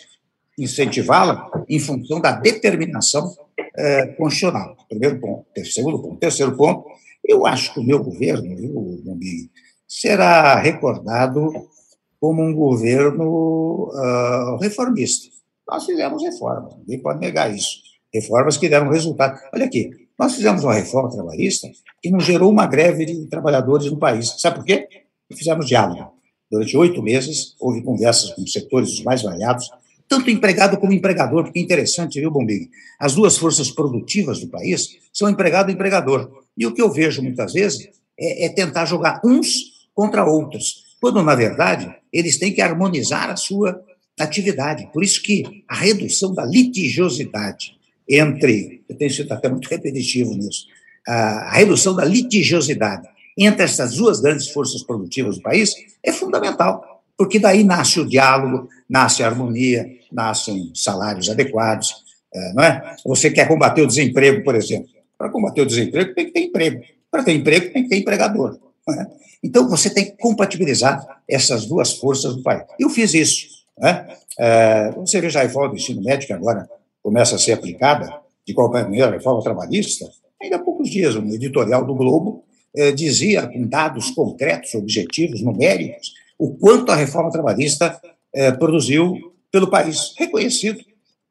incentivá-la em função da determinação eh, constitucional. Primeiro ponto. Segundo ponto. Terceiro ponto, eu acho que o meu governo, viu, Bombi, será recordado como um governo uh, reformista. Nós fizemos reformas, ninguém pode negar isso. Reformas que deram resultado. Olha aqui, Nós fizemos uma reforma trabalhista que não gerou uma greve de trabalhadores no país. Sabe por quê? Fizemos diálogo. Durante oito meses, houve conversas com setores os mais variados, tanto empregado como empregador, porque é interessante, viu, Bombig? As duas forças produtivas do país são empregado e empregador. E o que eu vejo muitas vezes é, é tentar jogar uns contra outros, quando, na verdade, eles têm que harmonizar a sua atividade. Por isso que a redução da litigiosidade entre, eu tenho sido até muito repetitivo nisso, a redução da litigiosidade entre essas duas grandes forças produtivas do país é fundamental, porque daí nasce o diálogo, nasce a harmonia, nascem salários adequados, é, não é? Você quer combater o desemprego, por exemplo. Para combater o desemprego, tem que ter emprego. Para ter emprego, tem que ter empregador. É? Então, você tem que compatibilizar essas duas forças do país. Eu fiz isso. Né? É, você a reforma do ensino médio, que agora começa a ser aplicada, de qualquer maneira, a reforma trabalhista, ainda há poucos dias, um editorial do Globo é, dizia, com dados concretos, objetivos, numéricos, o quanto a reforma trabalhista é, produziu pelo país, reconhecido,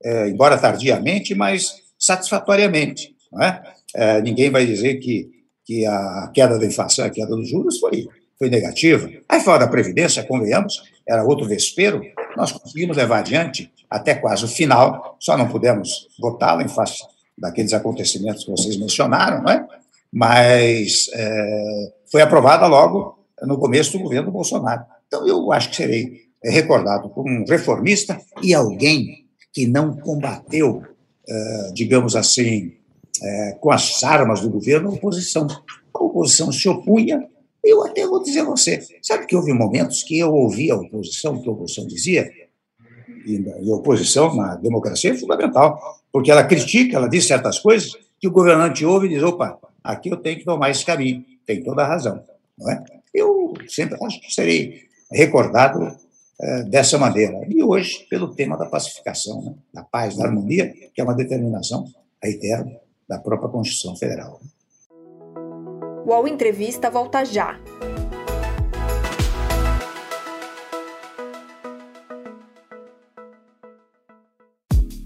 é, embora tardiamente, mas satisfatoriamente. Não é? é? ninguém vai dizer que, que a queda da inflação, a queda dos juros foi, foi negativa. Aí fora da Previdência, convenhamos, era outro vespeiro, nós conseguimos levar adiante até quase o final, só não pudemos votá-la em face daqueles acontecimentos que vocês mencionaram, não é? mas é, foi aprovada logo no começo do governo Bolsonaro. Então, eu acho que serei recordado como um reformista e alguém que não combateu, é, digamos assim, é, com as armas do governo a oposição. A oposição se opunha, eu até vou dizer a você, sabe que houve momentos que eu ouvia a oposição, que a oposição dizia, e, oposição na democracia é fundamental, porque ela critica, ela diz certas coisas que o governante ouve e diz, opa, aqui eu tenho que tomar esse caminho, tem toda a razão, não é? Eu sempre acho que serei recordado é, dessa maneira. E hoje, pelo tema da pacificação, né? da paz, da harmonia, que é uma determinação, reitero, da própria Constituição Federal. O UOL Entrevista volta já.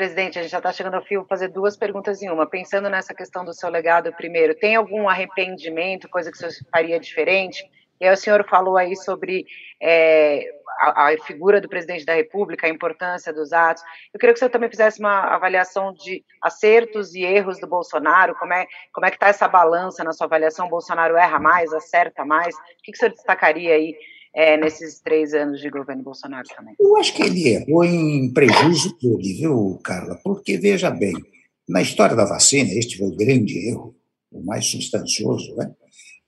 Presidente, a gente já está chegando ao fio, vou fazer duas perguntas em uma. Pensando nessa questão do seu legado primeiro, tem algum arrependimento, coisa que o senhor faria diferente? E aí o senhor falou aí sobre é, a, a, figura do presidente da República, a importância dos atos. Eu queria que o senhor também fizesse uma avaliação de acertos e erros do Bolsonaro. Como é, como é que está essa balança na sua avaliação? O Bolsonaro erra mais, acerta mais? O que, que o senhor destacaria aí é, nesses três anos de governo Bolsonaro também? Eu acho que ele errou em prejuízo dele, viu, Carla? Porque, veja bem, na história da vacina, este foi o grande erro, o mais substancioso, né?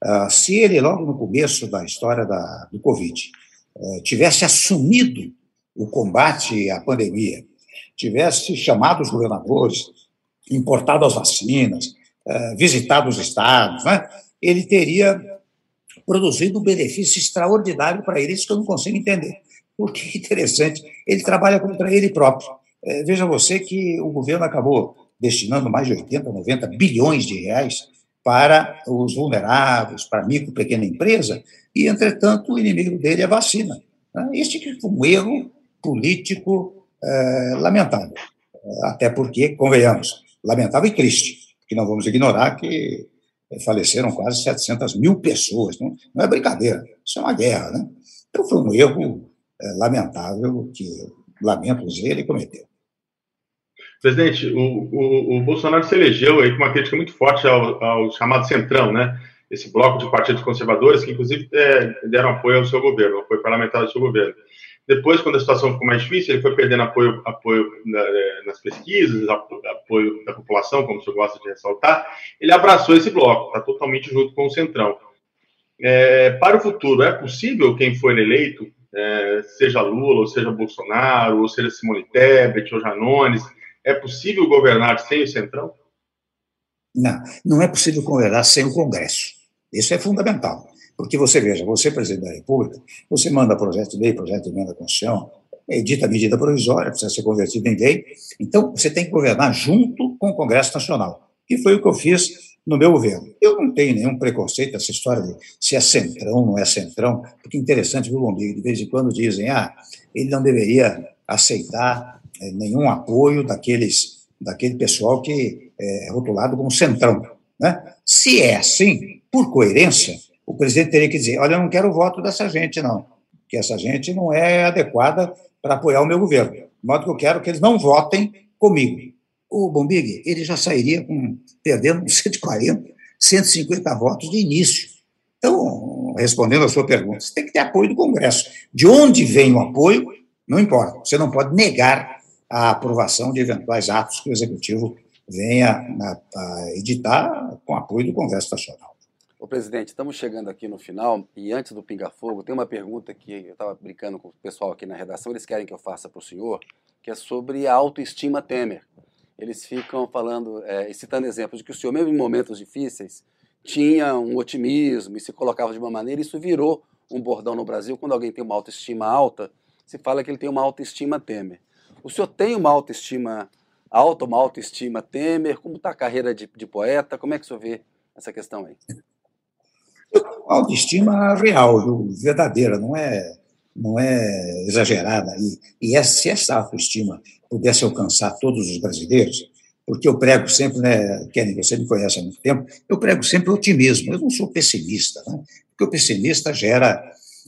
Uh, se ele, logo no começo da história da, do Covid, uh, tivesse assumido o combate à pandemia, tivesse chamado os governadores, importado as vacinas, uh, visitado os estados, né? ele teria produzindo um benefício extraordinário para ele, isso que eu não consigo entender. Porque é interessante, ele trabalha contra ele próprio. É, veja você que o governo acabou destinando mais de 80, 90 bilhões de reais para os vulneráveis, para a micro pequena empresa, e, entretanto, o inimigo dele é a vacina. Né? Este foi um erro político é, lamentável. Até porque, convenhamos, lamentável e triste, que não vamos ignorar que faleceram quase 700 mil pessoas. Não, não é brincadeira, isso é uma guerra. Né? Então foi um erro é, lamentável que, lamento dizer, ele cometeu. Presidente, o, o, o, Bolsonaro se elegeu aí com uma crítica muito forte ao, ao, chamado Centrão, né? Esse bloco de partidos conservadores que, inclusive, é, deram apoio ao seu governo, apoio parlamentar ao seu governo. Depois, quando a situação ficou mais difícil, ele foi perdendo apoio, apoio é, nas pesquisas, apoio da população, como o senhor gosta de ressaltar. Ele abraçou esse bloco, está totalmente junto com o Centrão. É, para o futuro, é possível quem for eleito, é, seja Lula, ou seja Bolsonaro, ou seja Simone Tebet, ou Janones, é possível governar sem o Centrão? Não, não é possível governar sem o Congresso. Isso é fundamental. Porque você veja, você, presidente da República, você manda projeto de lei, projeto de emenda à Constituição, edita medida provisória, precisa ser convertido em lei. Então, você tem que governar junto com o Congresso Nacional, que foi o que eu fiz no meu governo. Eu não tenho nenhum preconceito essa história de se é centrão, não é centrão, porque é interessante, viu, Lombigo, de vez em quando dizem, ah, ele não deveria aceitar é, nenhum apoio daqueles, daquele pessoal que é rotulado como centrão. Né? Se é assim, por coerência, o presidente teria que dizer: olha, eu não quero o voto dessa gente, não, que essa gente não é adequada para apoiar o meu governo. De modo que eu quero que eles não votem comigo. O Bombig, ele já sairia com, perdendo [laughs] 140, 150 votos de início. Então, respondendo a sua pergunta, você tem que ter apoio do Congresso. De onde vem o apoio, não importa. Você não pode negar a aprovação de eventuais atos que o Executivo venha a editar com apoio do Congresso Nacional. Ô, presidente, estamos chegando aqui no final e antes do Pinga Fogo, tem uma pergunta que eu estava brincando com o pessoal aqui na redação, eles querem que eu faça para o senhor, que é sobre a autoestima Temer. Eles ficam falando, é, citando exemplos de que o senhor, mesmo em momentos difíceis, tinha um otimismo e se colocava de uma maneira, isso virou um bordão no Brasil. Quando alguém tem uma autoestima alta, se fala que ele tem uma autoestima Temer. O senhor tem uma autoestima alta, uma autoestima Temer? Como está a carreira de, de poeta? Como é que o senhor vê essa questão aí? Autoestima real, verdadeira, não é, não é exagerada. E, e essa, se essa autoestima pudesse alcançar todos os brasileiros, porque eu prego sempre, né, Kenny, você me conhece há muito tempo, eu prego sempre otimismo, eu não sou pessimista, né? porque o pessimista gera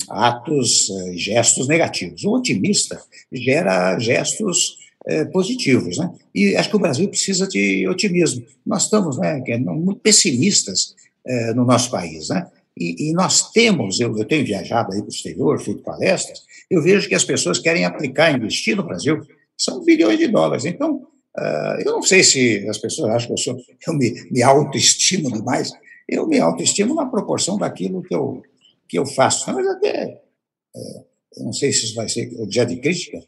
atos e eh, gestos negativos. O otimista gera gestos eh, positivos. Né? E acho que o Brasil precisa de otimismo. Nós estamos né, muito pessimistas eh, no nosso país. Né? E, e, nós temos, eu, eu tenho viajado aí para o exterior, feito palestras, eu vejo que as pessoas querem aplicar, investir no Brasil, são bilhões de dólares. Então, uh, eu não sei se as pessoas acham que eu, sou, [laughs] eu me, me autoestimo demais, eu me autoestimo na proporção daquilo que eu, que eu faço. Mas até, é, não sei se isso vai ser objeto de crítica,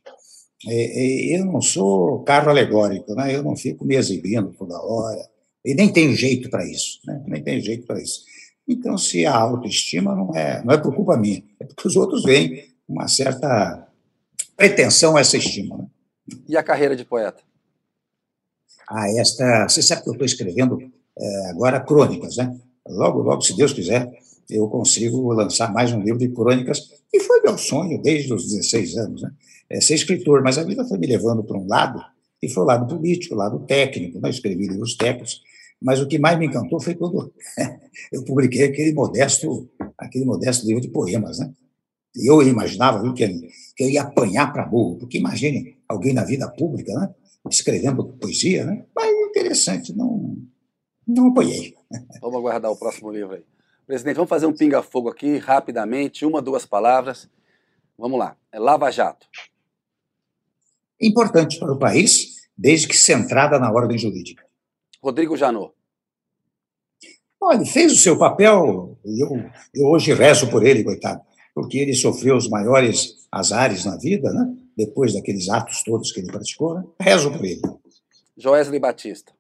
é, é, eu não sou carro alegórico, né? eu não fico me exibindo toda hora, e nem tenho jeito para isso, né? nem tenho jeito para isso. Então, se a autoestima não é, não é por culpa minha, é porque os outros veem uma certa pretensão a essa estima. Né? E a carreira de poeta? Ah, esta. Você sabe que eu estou escrevendo é, agora crônicas, né? Logo, logo, se Deus quiser, eu consigo lançar mais um livro de crônicas, e foi meu sonho desde os 16 anos, né? É ser escritor, mas a vida foi me levando para um lado, e foi o lado político, o lado técnico, né? escrevi livros técnicos, mas o que mais me encantou foi quando [laughs] eu publiquei aquele modesto, aquele modesto livro de poemas, né? E eu imaginava viu, que, eu ia apanhar para burro, porque imagine alguém na vida pública, né? Escrevendo poesia, né? Mas interessante, não, não apoiei. [laughs] Vamos aguardar o próximo livro aí. Presidente, vamos fazer um pinga-fogo aqui, rapidamente, uma, duas palavras. Vamos lá. É Lava Jato. Importante para o país, desde que centrada na ordem jurídica. Rodrigo Janot. Olha, ele fez o seu papel, e eu, eu hoje rezo por ele, coitado, porque ele sofreu os maiores azares na vida, né? depois daqueles atos todos que ele praticou. Né? Rezo por ele. Joesley Batista.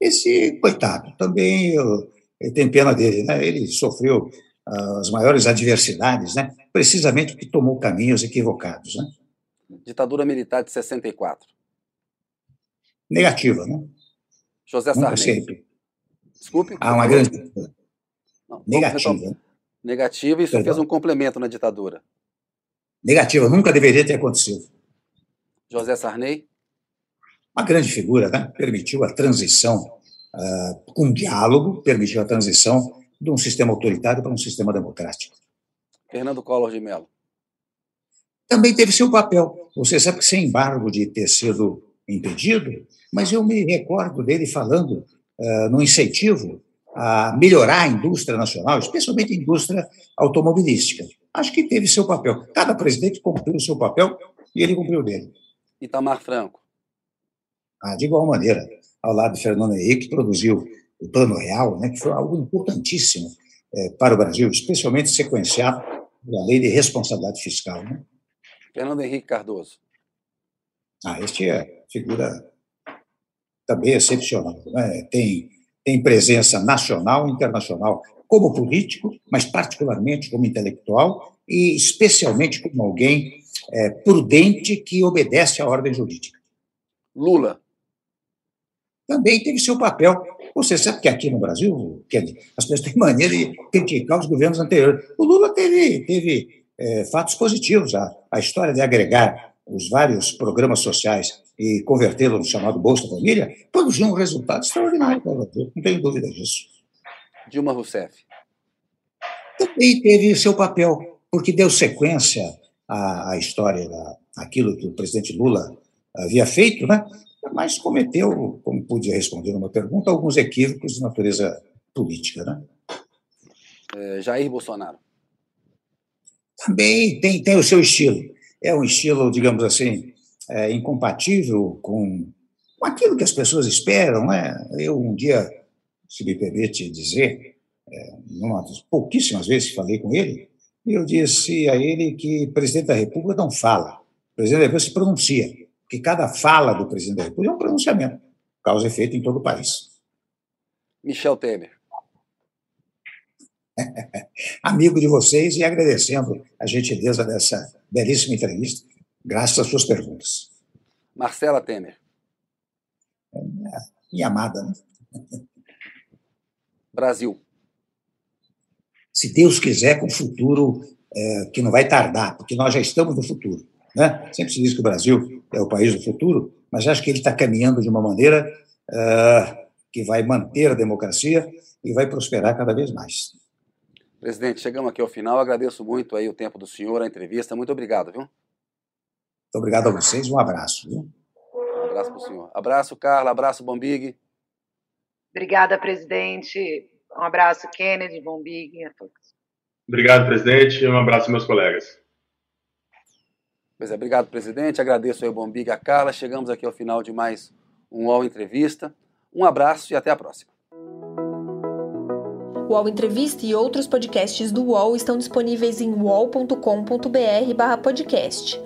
Esse, coitado, também eu, eu tenho pena dele, né? ele sofreu uh, as maiores adversidades, né? precisamente porque tomou caminhos equivocados. Né? Ditadura militar de 64. Negativa, né? José Sarney. Sempre. Desculpe. Ah, uma grande. Não, negativa. Negativa, isso Perdão. fez um complemento na ditadura. Negativa, nunca deveria ter acontecido. José Sarney? Uma grande figura, né? Permitiu a transição, uh, com diálogo, permitiu a transição de um sistema autoritário para um sistema democrático. Fernando Collor de Mello? Também teve seu papel. Você sabe que sem embargo de ter sido impedido, mas eu me recordo dele falando uh, no incentivo a melhorar a indústria nacional, especialmente a indústria automobilística. Acho que teve seu papel. Cada presidente cumpriu o seu papel e ele cumpriu dele. Itamar Franco. Ah, de igual maneira, ao lado de Fernando Henrique, que produziu o Plano Real, né, que foi algo importantíssimo é, para o Brasil, especialmente sequenciado da Lei de Responsabilidade Fiscal. Né? Fernando Henrique Cardoso. Ah, este é figura também excepcional. Né? Tem, tem presença nacional e internacional, como político, mas particularmente como intelectual e especialmente como alguém é, prudente que obedece à ordem jurídica. Lula. Também teve seu papel. Você sabe que aqui no Brasil, as pessoas têm maneira de criticar os governos anteriores. O Lula teve, teve é, fatos positivos. A, a história de agregar os vários programas sociais e convertê-lo no chamado Bolsa Família produziu um resultado extraordinário para o Brasil, não tenho dúvida disso. Dilma Rousseff. Também teve seu papel, porque deu sequência à, à história, da, aquilo que o presidente Lula havia feito, né? mas cometeu, como pude responder numa pergunta, alguns equívocos de natureza política. Né? É, Jair Bolsonaro. Também tem, tem o seu estilo. É um estilo, digamos assim, é, incompatível com, com aquilo que as pessoas esperam. Né? Eu, um dia, se me permite dizer, é, uma das pouquíssimas vezes que falei com ele, eu disse a ele que o presidente da República não fala, o presidente da República se pronuncia que cada fala do presidente da República é um pronunciamento, causa efeito em todo o país. Michel Temer. [laughs] Amigo de vocês e agradecendo a gentileza dessa belíssima entrevista, graças às suas perguntas. Marcela Temer. É minha amada, né? [laughs] Brasil. Se Deus quiser, com o futuro é, que não vai tardar, porque nós já estamos no futuro. Né? Sempre se diz que o Brasil é o país do futuro, mas acho que ele está caminhando de uma maneira uh, que vai manter a democracia e vai prosperar cada vez mais. Presidente, chegamos aqui ao final. Agradeço muito aí o tempo do senhor, a entrevista. Muito obrigado, viu? Muito obrigado a vocês. Um abraço. Viu? Um abraço para o senhor. Abraço, Carla. Abraço, Bombig. Obrigada, presidente. Um abraço, Kennedy, Bombig, a todos. Obrigado, presidente. Um abraço, meus colegas. Pois é, obrigado, presidente. Agradeço aí o Bombig e a Carla. Chegamos aqui ao final de mais um UOL Entrevista. Um abraço e até a próxima. O UOL Entrevista e outros podcasts do UOL estão disponíveis em uol.com.br/podcast.